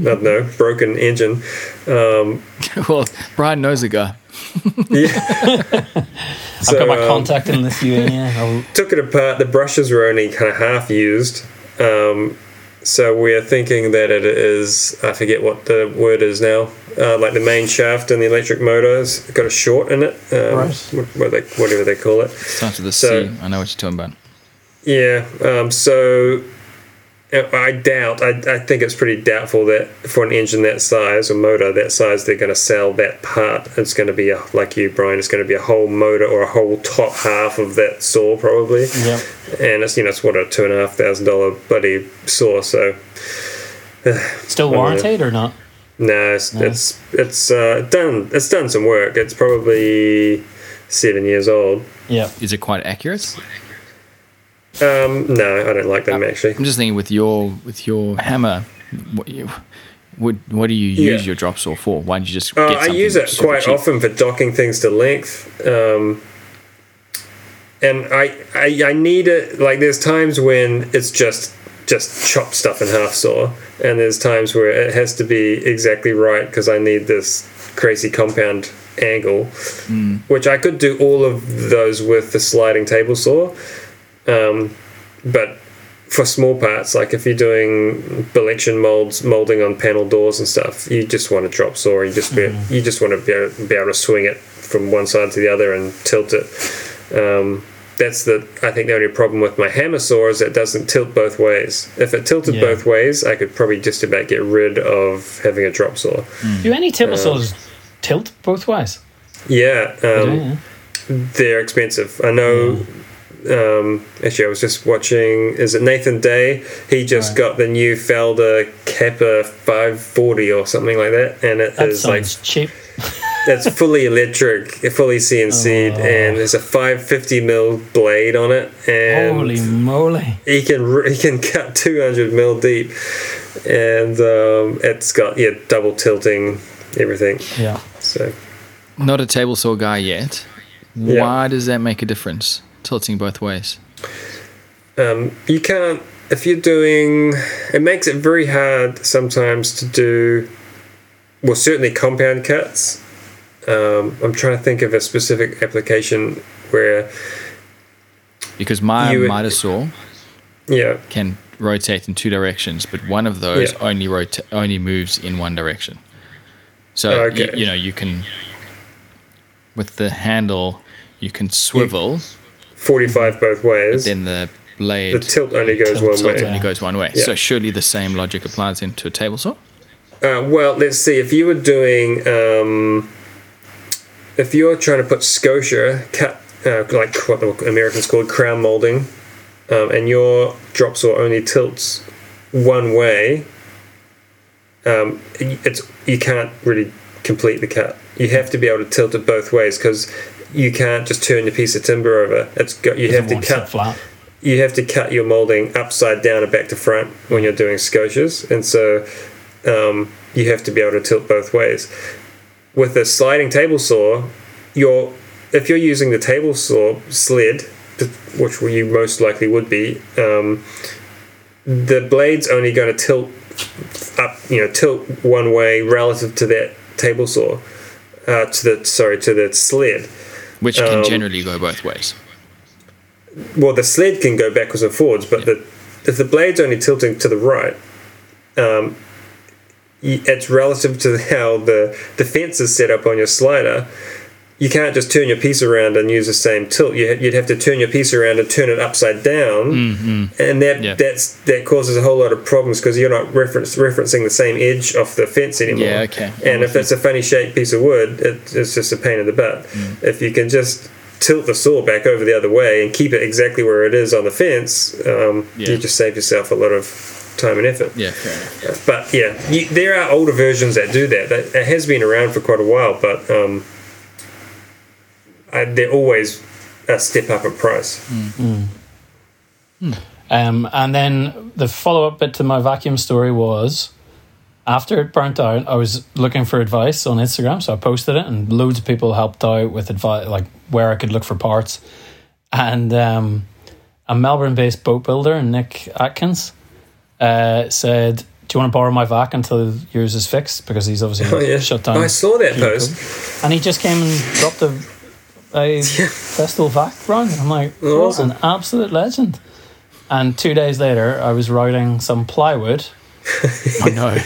I don't know, broken engine. Um, well, Bryan knows a guy. yeah. I've got my um, contact in Lithuania. I'll, took it apart. The brushes were only kind of half used. Um, so we're thinking that it is, I forget what the word is now, uh, like the main shaft and the electric motors got a short in it. Um, Right. what, what they, whatever they call it. Starts with a So- C. I know what you're talking about. Yeah. Um, so I doubt, I, I think it's pretty doubtful that for an engine that size or motor that size, they're going to sell that part. It's going to be, a, like you, Bryan, it's going to be a whole motor or a whole top half of that saw probably. yeah. and it's you know it's what a two and a half thousand dollar bloody saw. So Still warranted or not? no, it's No. it's it's uh, done. It's done some work. It's probably seven years old. Yeah. Is it quite accurate? Um, no, I don't like them actually. I'm just thinking with your with your hammer, what, you, what, what do you use Yeah. your drop saw for? Why don't you just Uh, I use it quite cheap? often for docking things to length. Um, and I, I I need it like there's times when it's just just chop stuff in half saw and there's times where it has to be exactly right because I need this crazy compound angle which I could do all of those with the sliding table saw um, but for small parts like if you're doing Bolection molds molding on panel doors and stuff you just want a drop saw you just be, you just want to be able, be able to swing it from one side to the other and tilt it um, that's the I think the only problem with my hammer saw is it doesn't tilt both ways. If it tilted Yeah. both ways, I could probably just about get rid of having a drop saw. Do any table saws tilt both ways? Yeah, um, yeah. they're expensive. I know. Um, actually, I was just watching. Is it Nathan Day? He just Right. got the new Felder Kappa 540 or something like that, and it That is like sounds cheap. It's fully electric, fully CNC'd, Oh. and there's a 550 mil blade on it, and Holy moly! he can he can cut 200 mil deep, and um, it's got yeah double tilting everything. Yeah. So Not a table saw guy yet. Yeah. Why does that make a difference? Tilting both ways. um, you can't if you're doing it makes it very hard sometimes to do well certainly compound cuts. Um, I'm trying to think of a specific application where Because my You saw yeah can rotate in two directions, but one of those Yeah. only rota- only moves in one direction. So Oh, you, you know you can with the handle you can swivel, 45 both ways. then the blade the tilt only goes Tilt one tilt way. only goes one way. Yeah. So surely the same logic applies into a table saw. Uh, well, let's see. If you were doing, um, if you're trying to put Scotia cut, uh, like what the Americans call crown molding, um, and your drop saw only tilts one way, um, it's you can't really complete the cut. You have to be able to tilt it both ways because you can't just turn a piece of timber over. It's got you have to cut flat. you have to cut your molding upside down and back to front when you're doing scotias, and so um, you have to be able to tilt both ways. With a sliding table saw, you're if you're using the table saw sled, which you most likely would be, um, the blade's only going to tilt up, you know, tilt one way relative to that table saw, uh, to the sorry to the sled. Which can Um, generally go both ways. Well, the sled can go backwards and forwards, but the if the blade's only tilting to the right, um, it's relative to how the the fence is set up on your slider. You can't just turn your piece around and use the same tilt. You, you'd have to turn your piece around and turn it upside down, and that Yeah. that's that causes a whole lot of problems because you're not reference, referencing the same edge of the fence anymore. Yeah, okay. And if it's a funny shaped piece of wood, it, it's just a pain in the butt. If you can just tilt the saw back over the other way and keep it exactly where it is on the fence, um, Yeah. you just save yourself a lot of time and effort. Yeah. But yeah, you, there are older versions that do that. That it has been around for quite a while, but um, I, they're always a step up in price. Um, and then the follow up bit to my vacuum story was after it burnt out, I was looking for advice on Instagram, so I posted it, and loads of people helped out with advice, like where I could look for parts. And um, a Melbourne based boat builder, Nick Atkins, uh, said, Do you want to borrow my vac until yours is fixed? Because he's obviously Oh yeah, shut down. I saw that post. And he just came and dropped a, a Festool vac. And I'm like, Oh, awesome. an absolute legend. And two days later, I was routing some plywood I know.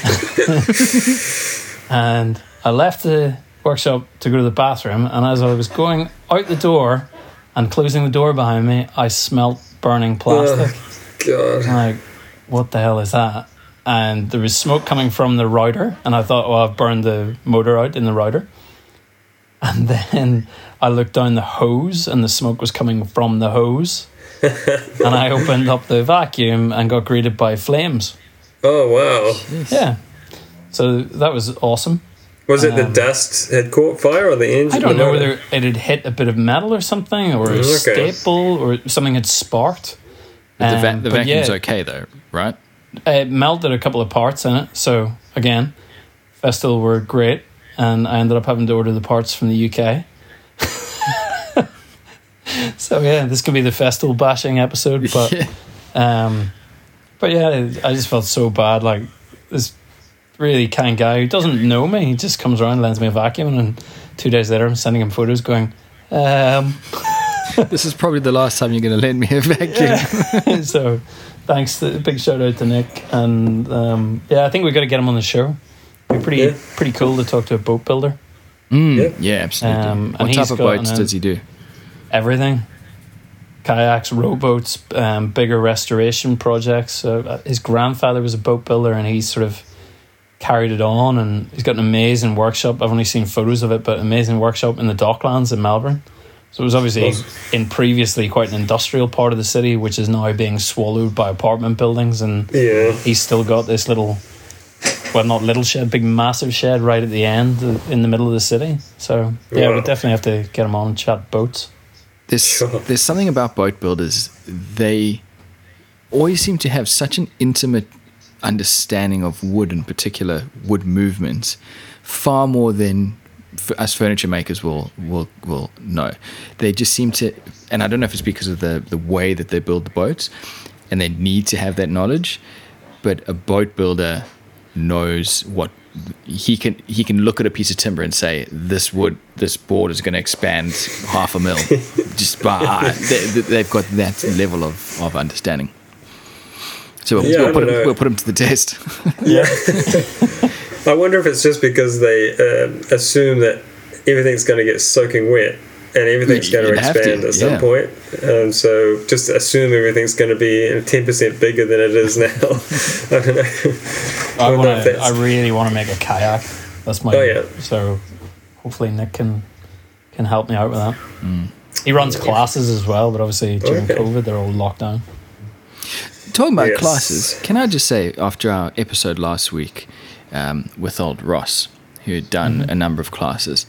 and I left the workshop to go to the bathroom. And as I was going out the door and closing the door behind me, I smelt burning plastic. Oh, God, I'm like, what the hell is that? And there was smoke coming from the router, and I thought, well, I've burned the motor out in the router. And then I looked down the hose, and the smoke was coming from the hose. and I opened up the vacuum and got greeted by flames. oh wow! Yeah. So that was awesome. Was it the Um, dust had caught fire or the engine? I don't know whether it had hit a bit of metal or something, or a Okay. staple, or something had sparked. But the, va- Um, the vacuum's yeah. okay though, right? it melted a couple of parts in it. So again, Festool were great, and I ended up having to order the parts from the UK. so yeah, this could be the Festool bashing episode, but Yeah. um, but yeah, I just felt so bad. Like this really kind guy who doesn't know me, he just comes around, lends me a vacuum, and two days later, I'm sending him photos going. Um, This is probably the last time you're going to lend me a vacuum. so thanks big shout out to nick and um, yeah i think we've got to get him on the show It'd be pretty Yeah. pretty cool to talk to a boat builder Mm, Yeah. yeah, absolutely. Um, and what type of boats does he do? everything kayaks rowboats um, bigger restoration projects so uh, his grandfather was a boat builder and he's sort of carried it on and he's got an amazing workshop i've only seen photos of it but amazing workshop in the docklands in melbourne so it was obviously Awesome. in previously quite an industrial part of the city which is now being swallowed by apartment buildings and Yeah. he's still got this little well not little shed big massive shed right at the end uh, in the middle of the city so yeah Wow. we definitely have to get them on and chat boats There's Sure. there's something about boat builders. They always seem to have such an intimate understanding of wood, in particular wood movements, far more than f- us furniture makers will will will know. They just seem to, and I don't know if it's because of the the way that they build the boats, and they need to have that knowledge. But a boat builder knows what he can he can look at a piece of timber and say this wood this board is going to expand half a mil just by they, they've got that level of, of understanding so we'll, Yeah, we'll, put him, we'll put him to the test yeah I wonder if it's just because they um assume that everything's going to get soaking wet and everything's going to expand at some yeah. point. Um, so just assume everything's going to be ten percent bigger than it is now. I don't know. I wanna, I really want to make a kayak. That's my. Oh, yeah. So, hopefully Nick can can help me out with that. Mm. He runs classes as well, but obviously during Okay. COVID they're all locked down. talking about Yes. classes can i just say after our episode last week um, with old ross who had done a number of classes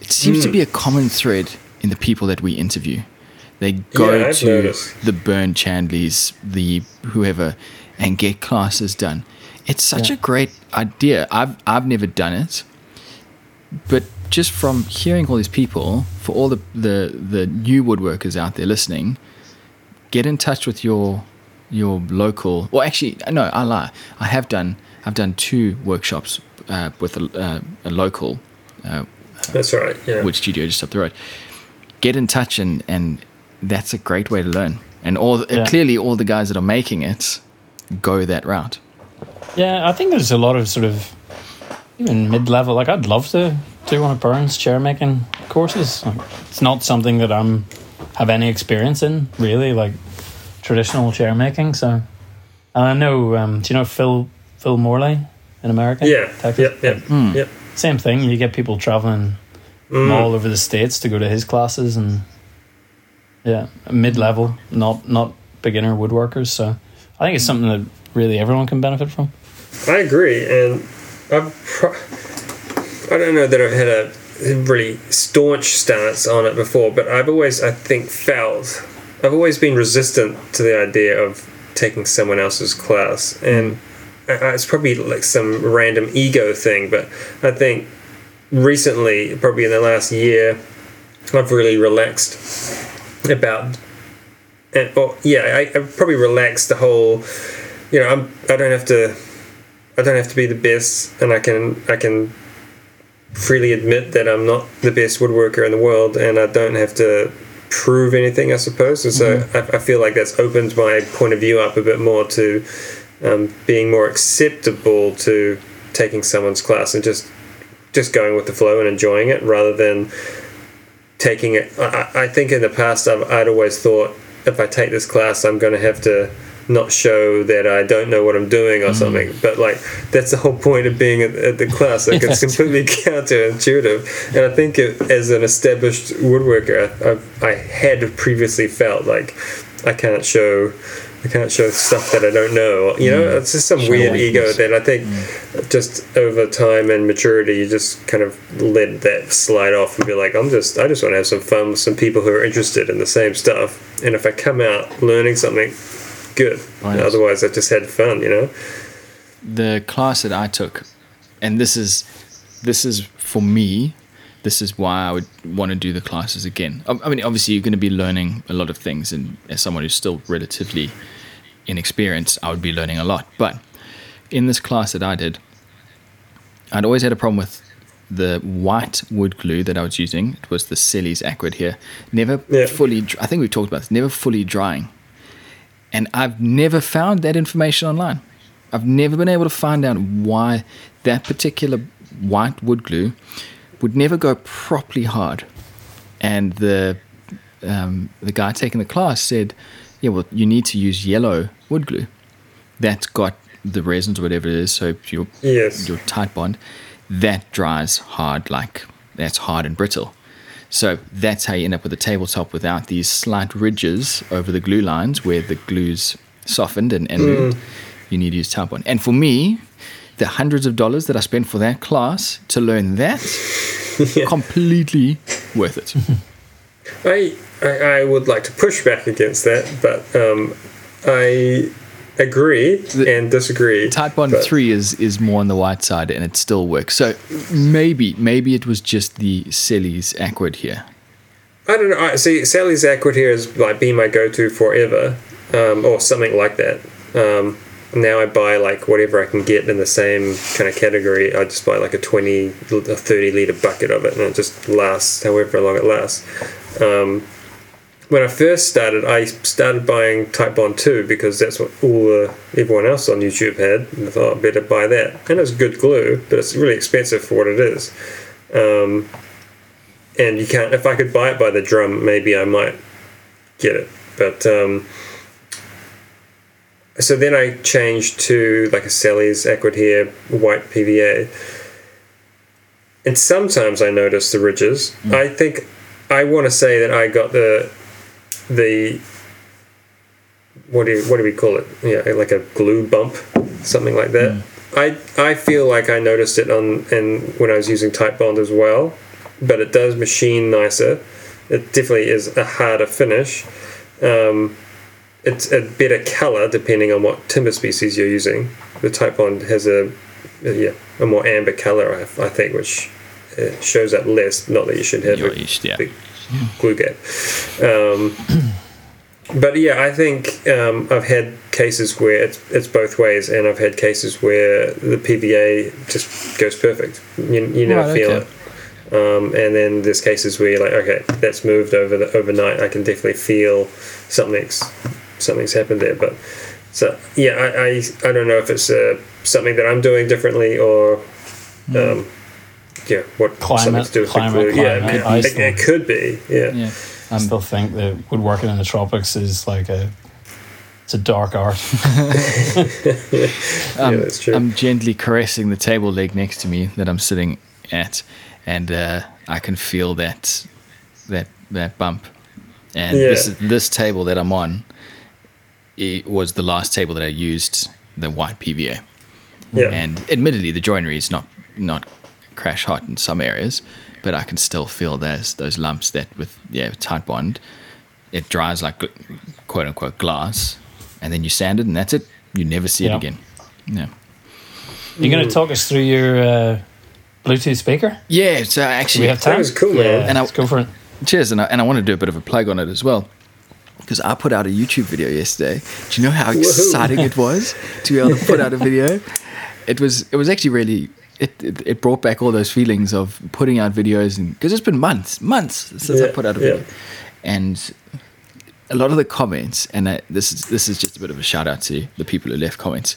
it seems to be a common thread in the people that we interview They go Yeah, to noticed. the Burn Chandleys, the whoever, and get classes done. It's such Yeah. a great idea. I've I've never done it, but just from hearing all these people, for all the the the new woodworkers out there listening, get in touch with your your local. Well, actually, no, I lie. I have done. I've done two workshops uh, with a, uh, a local uh, That's right. Yeah. wood studio just up the road. Get in touch, and and that's a great way to learn. And all Yeah. clearly, all the guys that are making it go that route. Yeah, I think there's a lot of sort of even mid level. Like, I'd love to do one of Burns chair making courses. Like, it's not something that I'm have any experience in, really, like traditional chair making. So, and I know, um, do you know Phil Phil Morley in America? yeah. Texas? Yep. Yep. Hmm. Yep. Same thing. You get people traveling from all over the states to go to his classes, and yeah, mid level, not not beginner woodworkers. So, I think it's something that really everyone can benefit from. I agree, and I've pro- I don't know that I've had a really staunch stance on it before, but I've always, I think, felt I've always been resistant to the idea of taking someone else's class, and I- I- it's probably like some random ego thing, but I think recently, probably in the last year, I've really relaxed about and well, yeah, I, I've probably relaxed the whole. You know, I'm. I don't have to. I don't have to be the best, and I can. I can freely admit that I'm not the best woodworker in the world, and I don't have to prove anything. I suppose, and so I, I feel like that's opened my point of view up a bit more to um, being more acceptable to taking someone's class and just just going with the flow and enjoying it rather than taking it. I, I think in the past I've, I'd always thought if I take this class, I'm going to have to not show that I don't know what I'm doing or mm. something. But like that's the whole point of being at, at the class. Like it's completely counterintuitive. And I think it, as an established woodworker, I, I've, I had previously felt like I can't show. I can't show stuff that I don't know. You know, mm. it's just some weird ego that I think mm. just over time and maturity, you just kind of let that slide off and be like, I'm just, I just want to have some fun with some people who are interested in the same stuff. And if I come out learning something, good. Otherwise, I just had fun. You know. the class that I took, and this is this is for me. This is why I would want to do the classes again. I mean, obviously, you're going to be learning a lot of things, and as someone who's still relatively inexperienced, I would be learning a lot. But in this class that I did, I'd always had a problem with the white wood glue that I was using. It was the Selleys Aquadhere. Never Yeah. fully. I think we've talked about this. Never fully drying and I've never found that information online. I've never been able to find out why that particular white wood glue would never go properly hard. And the um, the guy taking the class said, "Yeah, well, you need to use yellow wood glue. That's got the resins or whatever it is. So your Yes. your Titebond that dries hard, like that's hard and brittle. So that's how you end up with a tabletop without these slight ridges over the glue lines where the glue's softened and, and moved. You need to use bond. And for me, the hundreds of dollars that I spent for that class to learn that, completely worth it. I, I I would like to push back against that, but um, I agree and disagree. Type one but- 3 is, is more on the white side and it still works. So maybe maybe it was just the Selleys Aquadhere. I don't know. I see Selleys Aquadhere has like been my go-to forever, um, or something like that. Um, now I buy like whatever I can get in the same kind of category. I just buy like a twenty, a thirty liter bucket of it, and it just lasts however long it lasts. Um, when I first started, I started buying Titebond two because that's what all the, everyone else on YouTube had. And I thought I'd better buy that, and it's good glue, but it's really expensive for what it is. Um, and you can't. If I could buy it by the drum, maybe I might get it. But um, so then I changed to like a Selleys here white PVA, and sometimes I notice the ridges. I think I want to say that I got the the what do you, what do we call it? Yeah, like a glue bump, something like that. I I feel like I noticed it on and when I was using Titebond as well, but it does machine nicer. it definitely is a harder finish. Um, it's a better color depending on what timber species you're using. The Titebond has a, a yeah a more amber color, I, I think, which uh, shows up less. Not that you should have You're a yeah. big glue gap. Um, but yeah, I think um, I've had cases where it's, it's both ways, and I've had cases where the PVA just goes perfect. You, you never Right, feel okay. it. Um, and then there's cases where you're like, okay, that's moved over the overnight. I can definitely feel something's something's happened there. But so yeah, I I, I don't know if it's uh, something that I'm doing differently or um, yeah, what. Climate- to do with climate, glue. Yeah, climate, it, ice it, it could be. Yeah. Yeah. I still think that woodworking in the tropics is like a it's a dark art. yeah, that's true. I'm gently caressing the table leg next to me that I'm sitting at, and uh, I can feel that that that bump. And Yeah. this this table that I'm on, it was the last table that I used the white PVA. yeah. And admittedly, the joinery is not not crash hot in some areas, but I can still feel those those lumps that with yeah Titebond, it dries like quote unquote glass, and then you sand it, and that's it. You never see Yeah. it again. Yeah. You're going to talk us through your uh, Bluetooth speaker? Yeah, so actually, we have time? That was cool, man. Yeah, And I- let's go for it. cheers, and I, and I want to do a bit of a plug on it as well. Because I put out a YouTube video yesterday. Do you know how exciting it was to be able to put out a video? It was it was actually really it, it, it brought back all those feelings of putting out videos and because it's been months months since I put out a yeah. video, and a lot of the comments and I, this is this is just a bit of a shout out to the people who left comments.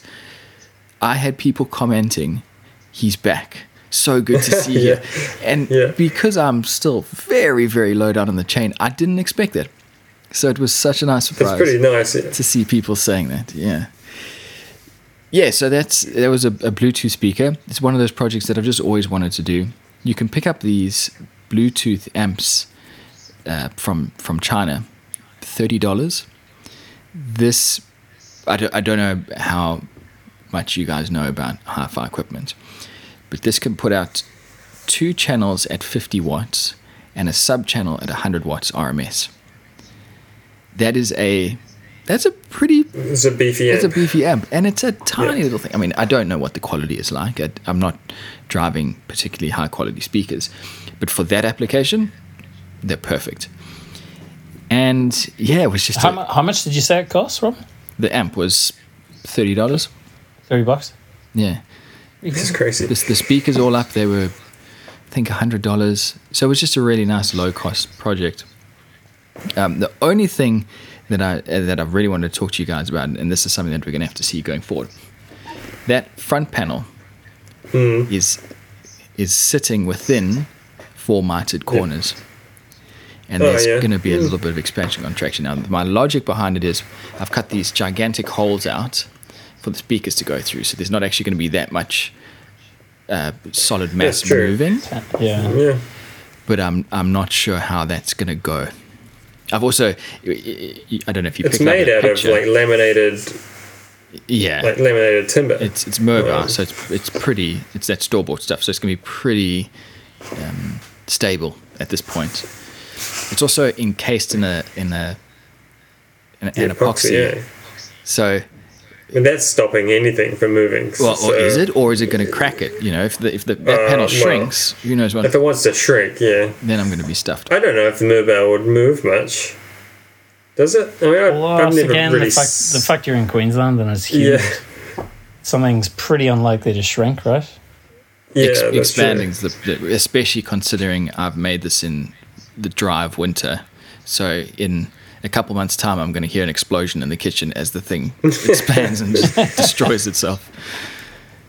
I had people commenting, "He's back." So good to see Yeah. you. And Yeah. because I'm still very, very low down in the chain, I didn't expect that. So it was such a nice surprise. It's pretty nice. Yeah. to see people saying that. Yeah. Yeah, so that's there was a, a Bluetooth speaker. It's one of those projects that I've just always wanted to do. You can pick up these Bluetooth amps uh, from from China, thirty dollars. This, I don't, I don't know how much you guys know about hi-fi equipment, but this can put out two channels at fifty watts and a sub channel at hundred watts RMS. That is a that's a pretty It's a beefy amp. it's a beefy amp, and it's a tiny Yeah. little thing. I mean, I don't know what the quality is like. I, I'm not driving particularly high quality speakers, but for that application, they're perfect. And yeah, it was just How, a- mu- how much did you say it cost, Rob? the amp was thirty dollars. 30 bucks? Yeah, It's crazy. the, the speakers all up. They were, I think, hundred dollars. So it was just a really nice low cost project. Um, the only thing that I uh, that I really wanted to talk to you guys about, and this is something that we're going to have to see going forward, that front panel is is sitting within four mitered corners, and Oh, there's yeah. going to be a little bit of expansion contraction. Now, my logic behind it is, I've cut these gigantic holes out for the speakers to go through, so there's not actually going to be that much uh, solid mass moving Yeah. Yeah. but I'm I'm not sure how that's gonna go. I've also I don't know if you It's picked made out of like laminated, yeah, like laminated timber. it's it's mobile, Um, so it's it's pretty. It's that store bought stuff, so it's gonna be pretty um, stable at this point. It's also encased in a in a in, a, the an epoxy, yeah. so And that's stopping anything from moving. well, so or is it, or is it going to crack it? You know, if the if the that Uh, panel well, shrinks, who knows what? If it wants to shrink, yeah. then I'm going to be stuffed. I don't know if the mobile would move much. Does it? I mean, I, Well, I've never again, really. the fact, s- the fact you're in Queensland and it's huge, yeah, something's pretty unlikely to shrink, right? yeah, Ex- that's expanding, true. the, the, especially considering I've made this in the dry of winter. So in a couple months' time, I'm going to hear an explosion in the kitchen as the thing expands and just destroys itself.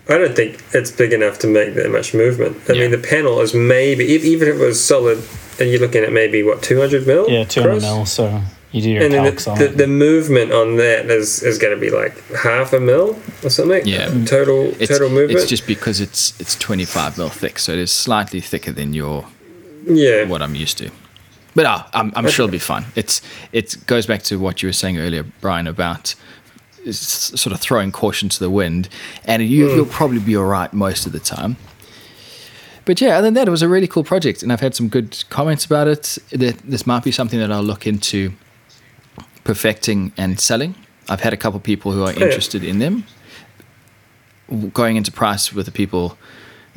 I don't think it's big enough to make that much movement. I Yeah. mean, the panel is maybe e- even if it was solid, and you're looking at maybe what 200 mil. Yeah, 200 across? mil. So you do your And then calcs the, on the, it. the movement on that is, is going to be like half a mil or something. Yeah. Total It's, total movement. it's just because it's it's 25 mil thick, so it is slightly thicker than your yeah. what I'm used to. But uh, I'm, I'm sure it'll be fun. It's it goes back to what you were saying earlier, Bryan, about sort of throwing caution to the wind, and you, Mm. you'll probably be all right most of the time. but yeah, other than that, it was a really cool project, and I've had some good comments about it. This might be something that I'll look into perfecting and selling. I've had a couple people who are interested in them. Going into price with the people,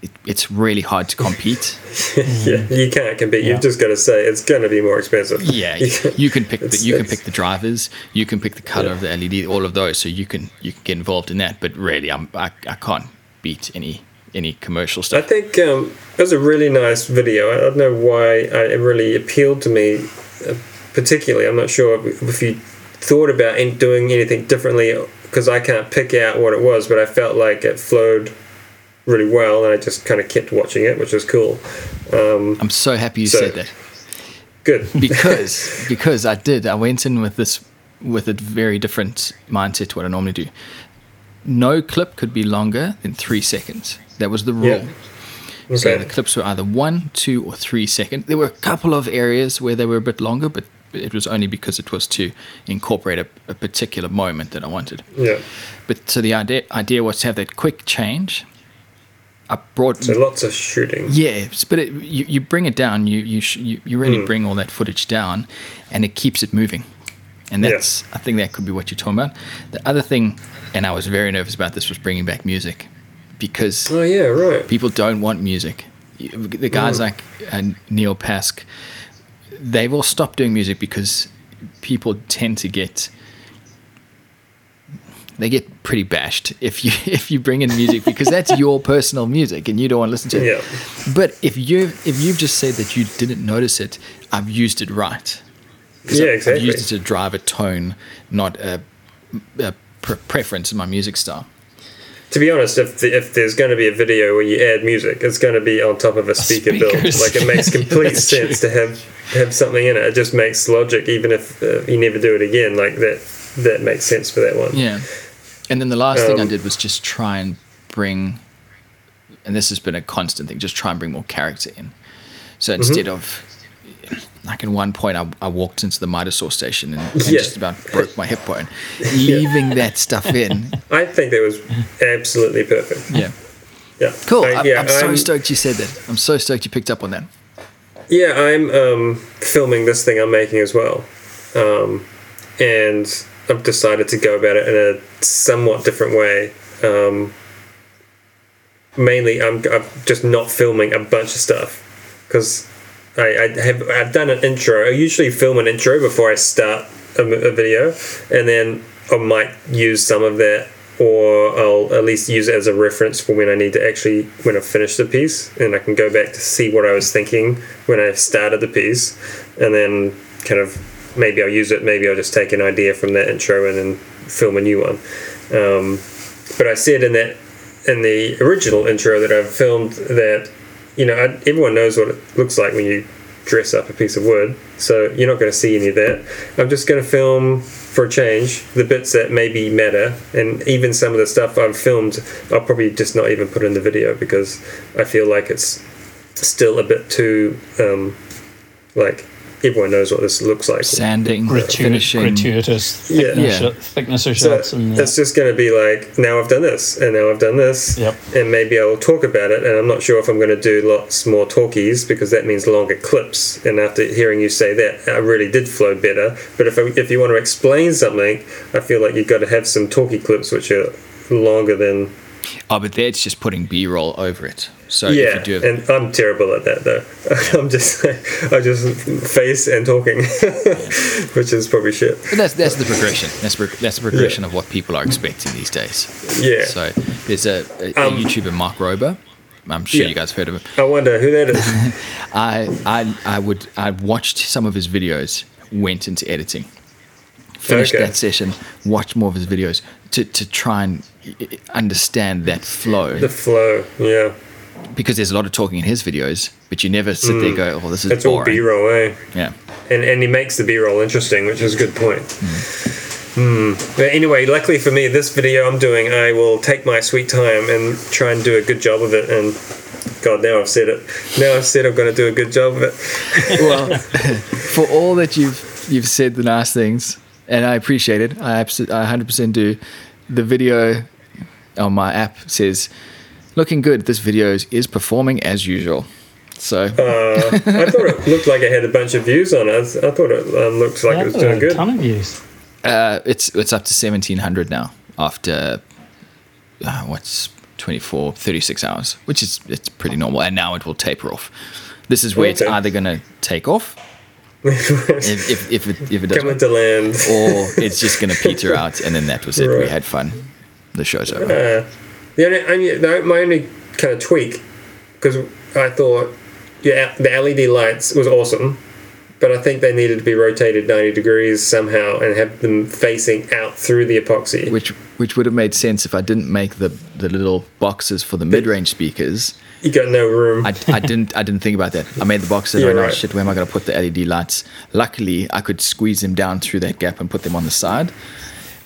it, it's really hard to compete. yeah, you can't compete. Yeah. You've just got to say it's going to be more expensive. Yeah, You can- you can pick the you can pick the drivers, you can pick the color Yeah. of the LED, all of those, so you can you can get involved in that. But really, I'm I, I can't beat any any commercial stuff. I think um, it was a really nice video. I don't know why I, it really appealed to me, uh, particularly. I'm not sure if, if you thought about doing anything differently because I can't pick out what it was, but I felt like it flowed really well, and I just kind of kept watching it, which was cool. Um, I'm so happy you So- said that good. because because I did. I went in with this with a very different mindset to what I normally do. No clip could be longer than three seconds. That was the rule. Yeah. So the clips were either one, two, or three seconds. There were a couple of areas where they were a bit longer, but it was only because it was to incorporate a, a particular moment that I wanted. Yeah. But so the idea idea was to have that quick change. I brought So lots of shooting. yeah, but it, you you bring it down. You you sh- you, you really Mm. bring all that footage down, and it keeps it moving. And Yeah. that's I think that could be what you're talking about. The other thing, and I was very nervous about this, was bringing back music, because Oh yeah, right. people don't want music. The guys Mm. like uh, Neil Pask, they've all stopped doing music because people tend to get they get pretty bashed if you if you bring in music because that's your personal music and you don't want to listen to it. Yeah. But if you if you've just said that you didn't notice it, I've used it right. Yeah, I've- exactly. I've used it to drive a tone, not a, a pre- preference in my music style. To be honest, if the, if there's going to be a video where you add music, it's going to be on top of a speaker build. Like it makes complete That's true. sense to have have something in it. It just makes logic, even if uh, you never do it again. Like that, that makes sense for that one. Yeah. And then the last thing I Um, did was just try and bring, and this has been a constant thing, just try and bring more character in. So Mm-hmm. instead of, like in one point, I, I walked into the mitre saw station and, and Yeah. just about broke my hip bone. Leaving that stuff in. I think that was absolutely perfect. Yeah. Yeah, Cool. I, I, yeah, I'm so I'm- stoked you said that. I'm so stoked you picked up on that. Yeah, I'm um, filming this thing I'm making as well, um, and I've decided to go about it in a somewhat different way. Um, mainly, I'm, I'm just not filming a bunch of stuff because I, I have I've done an intro. I usually film an intro before I start a, a video, and then I might use some of that, or I'll at least use it as a reference for when I need to actually when I finish the piece, and I can go back to see what I was thinking when I started the piece, and then kind of maybe I'll use it. Maybe I'll just take an idea from that intro and then film a new one. Um, but I said in that in the original intro that I've filmed that you know I, everyone knows what it looks like when you dress up a piece of wood, so you're not going to see any of that. I'm just going to film for a change the bits that maybe matter, and even some of the stuff I've filmed, I'll probably just not even put in the video because I feel like it's still a bit too um, like everyone knows what this looks like. Sanding, Gratu- finishing. gratuitous Yeah. thickness, Yeah. thickness of So shots. and, it's just going to be like now I've done this and now I've done this, Yep. and maybe I'll talk about it. And I'm not sure if I'm going to do lots more talkies because that means longer clips. And after hearing you say that, I really did flow better. But if I, if you want to explain something, I feel like you've got to have some talkie clips which are longer than Oh, but that's just putting B roll over it. So yeah. if you do have, And I'm terrible at that though. I'm just I just face and talking, which is probably shit. But that's that's the progression. That's pro- that's the progression of what people are expecting these days. Yeah. So there's a, a, a Um, YouTuber, Mark Rober. I'm sure Yeah. you guys have heard of him. I wonder who that is. I I I would I watched some of his videos, went into editing, finished Okay. that session, watched more of his videos to to try and i- i- understand that flow the flow, yeah. because there's a lot of talking in his videos, but you never sit there and go, oh, this is It's all. B roll, eh? Yeah. and and he makes the b-roll interesting which is a good point Hmm. but anyway luckily for me this video i'm doing i will take my sweet time and try and do a good job of it and god now i've said it now i've said i'm going to do a good job of it well, for all that you've you've said the nice things, and I appreciate it. I absolutely, I hundred percent do. The video on my app says looking good. This video is, is performing as usual. So Uh, I thought it looked like it had a bunch of views on it. I thought it um, looked like Yeah, it was doing had a good. ton of views. uh, it's it's up to 1700 now after uh, what's 24 36 hours, which is it's pretty normal. And now it will taper off. This is where it's either going to take off if if, if it if it doesn't Coming to land. or it's just going to peter out, and then that was it. We had fun. The show's over. Uh, the only, only the, my only kind of tweak, because I thought yeah, the LED lights was awesome, but I think they needed to be rotated 90 degrees somehow and have them facing out through the epoxy. Which which would have made sense if I didn't make the the little boxes for the mid range speakers. You got no room. I, I didn't I didn't think about that. I made the boxes. Yeah, I oh right. shit, where am I going to put the LED lights? Luckily, I could squeeze them down through that gap and put them on the side.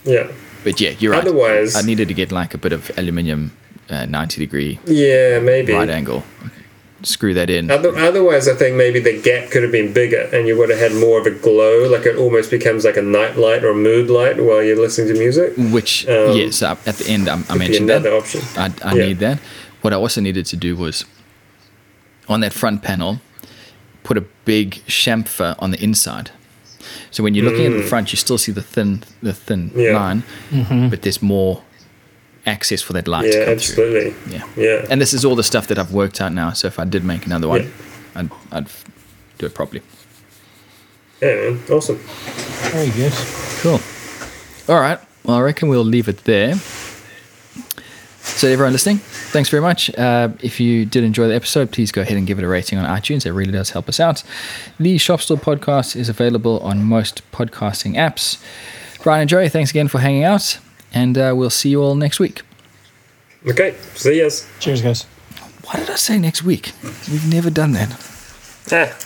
yeah. But yeah, you're right. Otherwise- I needed to get like a bit of aluminium, uh, 90 degree Yeah, maybe. right angle. Screw that in. Other, otherwise, I think maybe the gap could have been bigger and you would have had more of a glow, like it almost becomes like a night light or a mood light while you're listening to music. Which Um, yes, uh, at the end I, I mentioned that. another option. I, I Yeah. need that. What I also needed to do was on that front panel, put a big chamfer on the inside. So when you're looking at the front, you still see the thin, the thin Mm. Yeah. line, but there's more access for that light to Yeah, come through. absolutely. Yeah. Yeah. And this is all the stuff that I've worked out now. So if I did make another one, Yeah. I'd, I'd do it properly. Yeah, man. Awesome. Very good. Cool. All right. Well, I reckon we'll leave it there. So, everyone listening, thanks very much. Uh, if you did enjoy the episode, please go ahead and give it a rating on iTunes. It really does help us out. The Shop Stool podcast is available on most podcasting apps. Bryan and Joey, thanks again for hanging out, and uh, we'll see you all next week. Okay. See yas. Cheers, guys. Why did I say next week? We've never done that. Ah.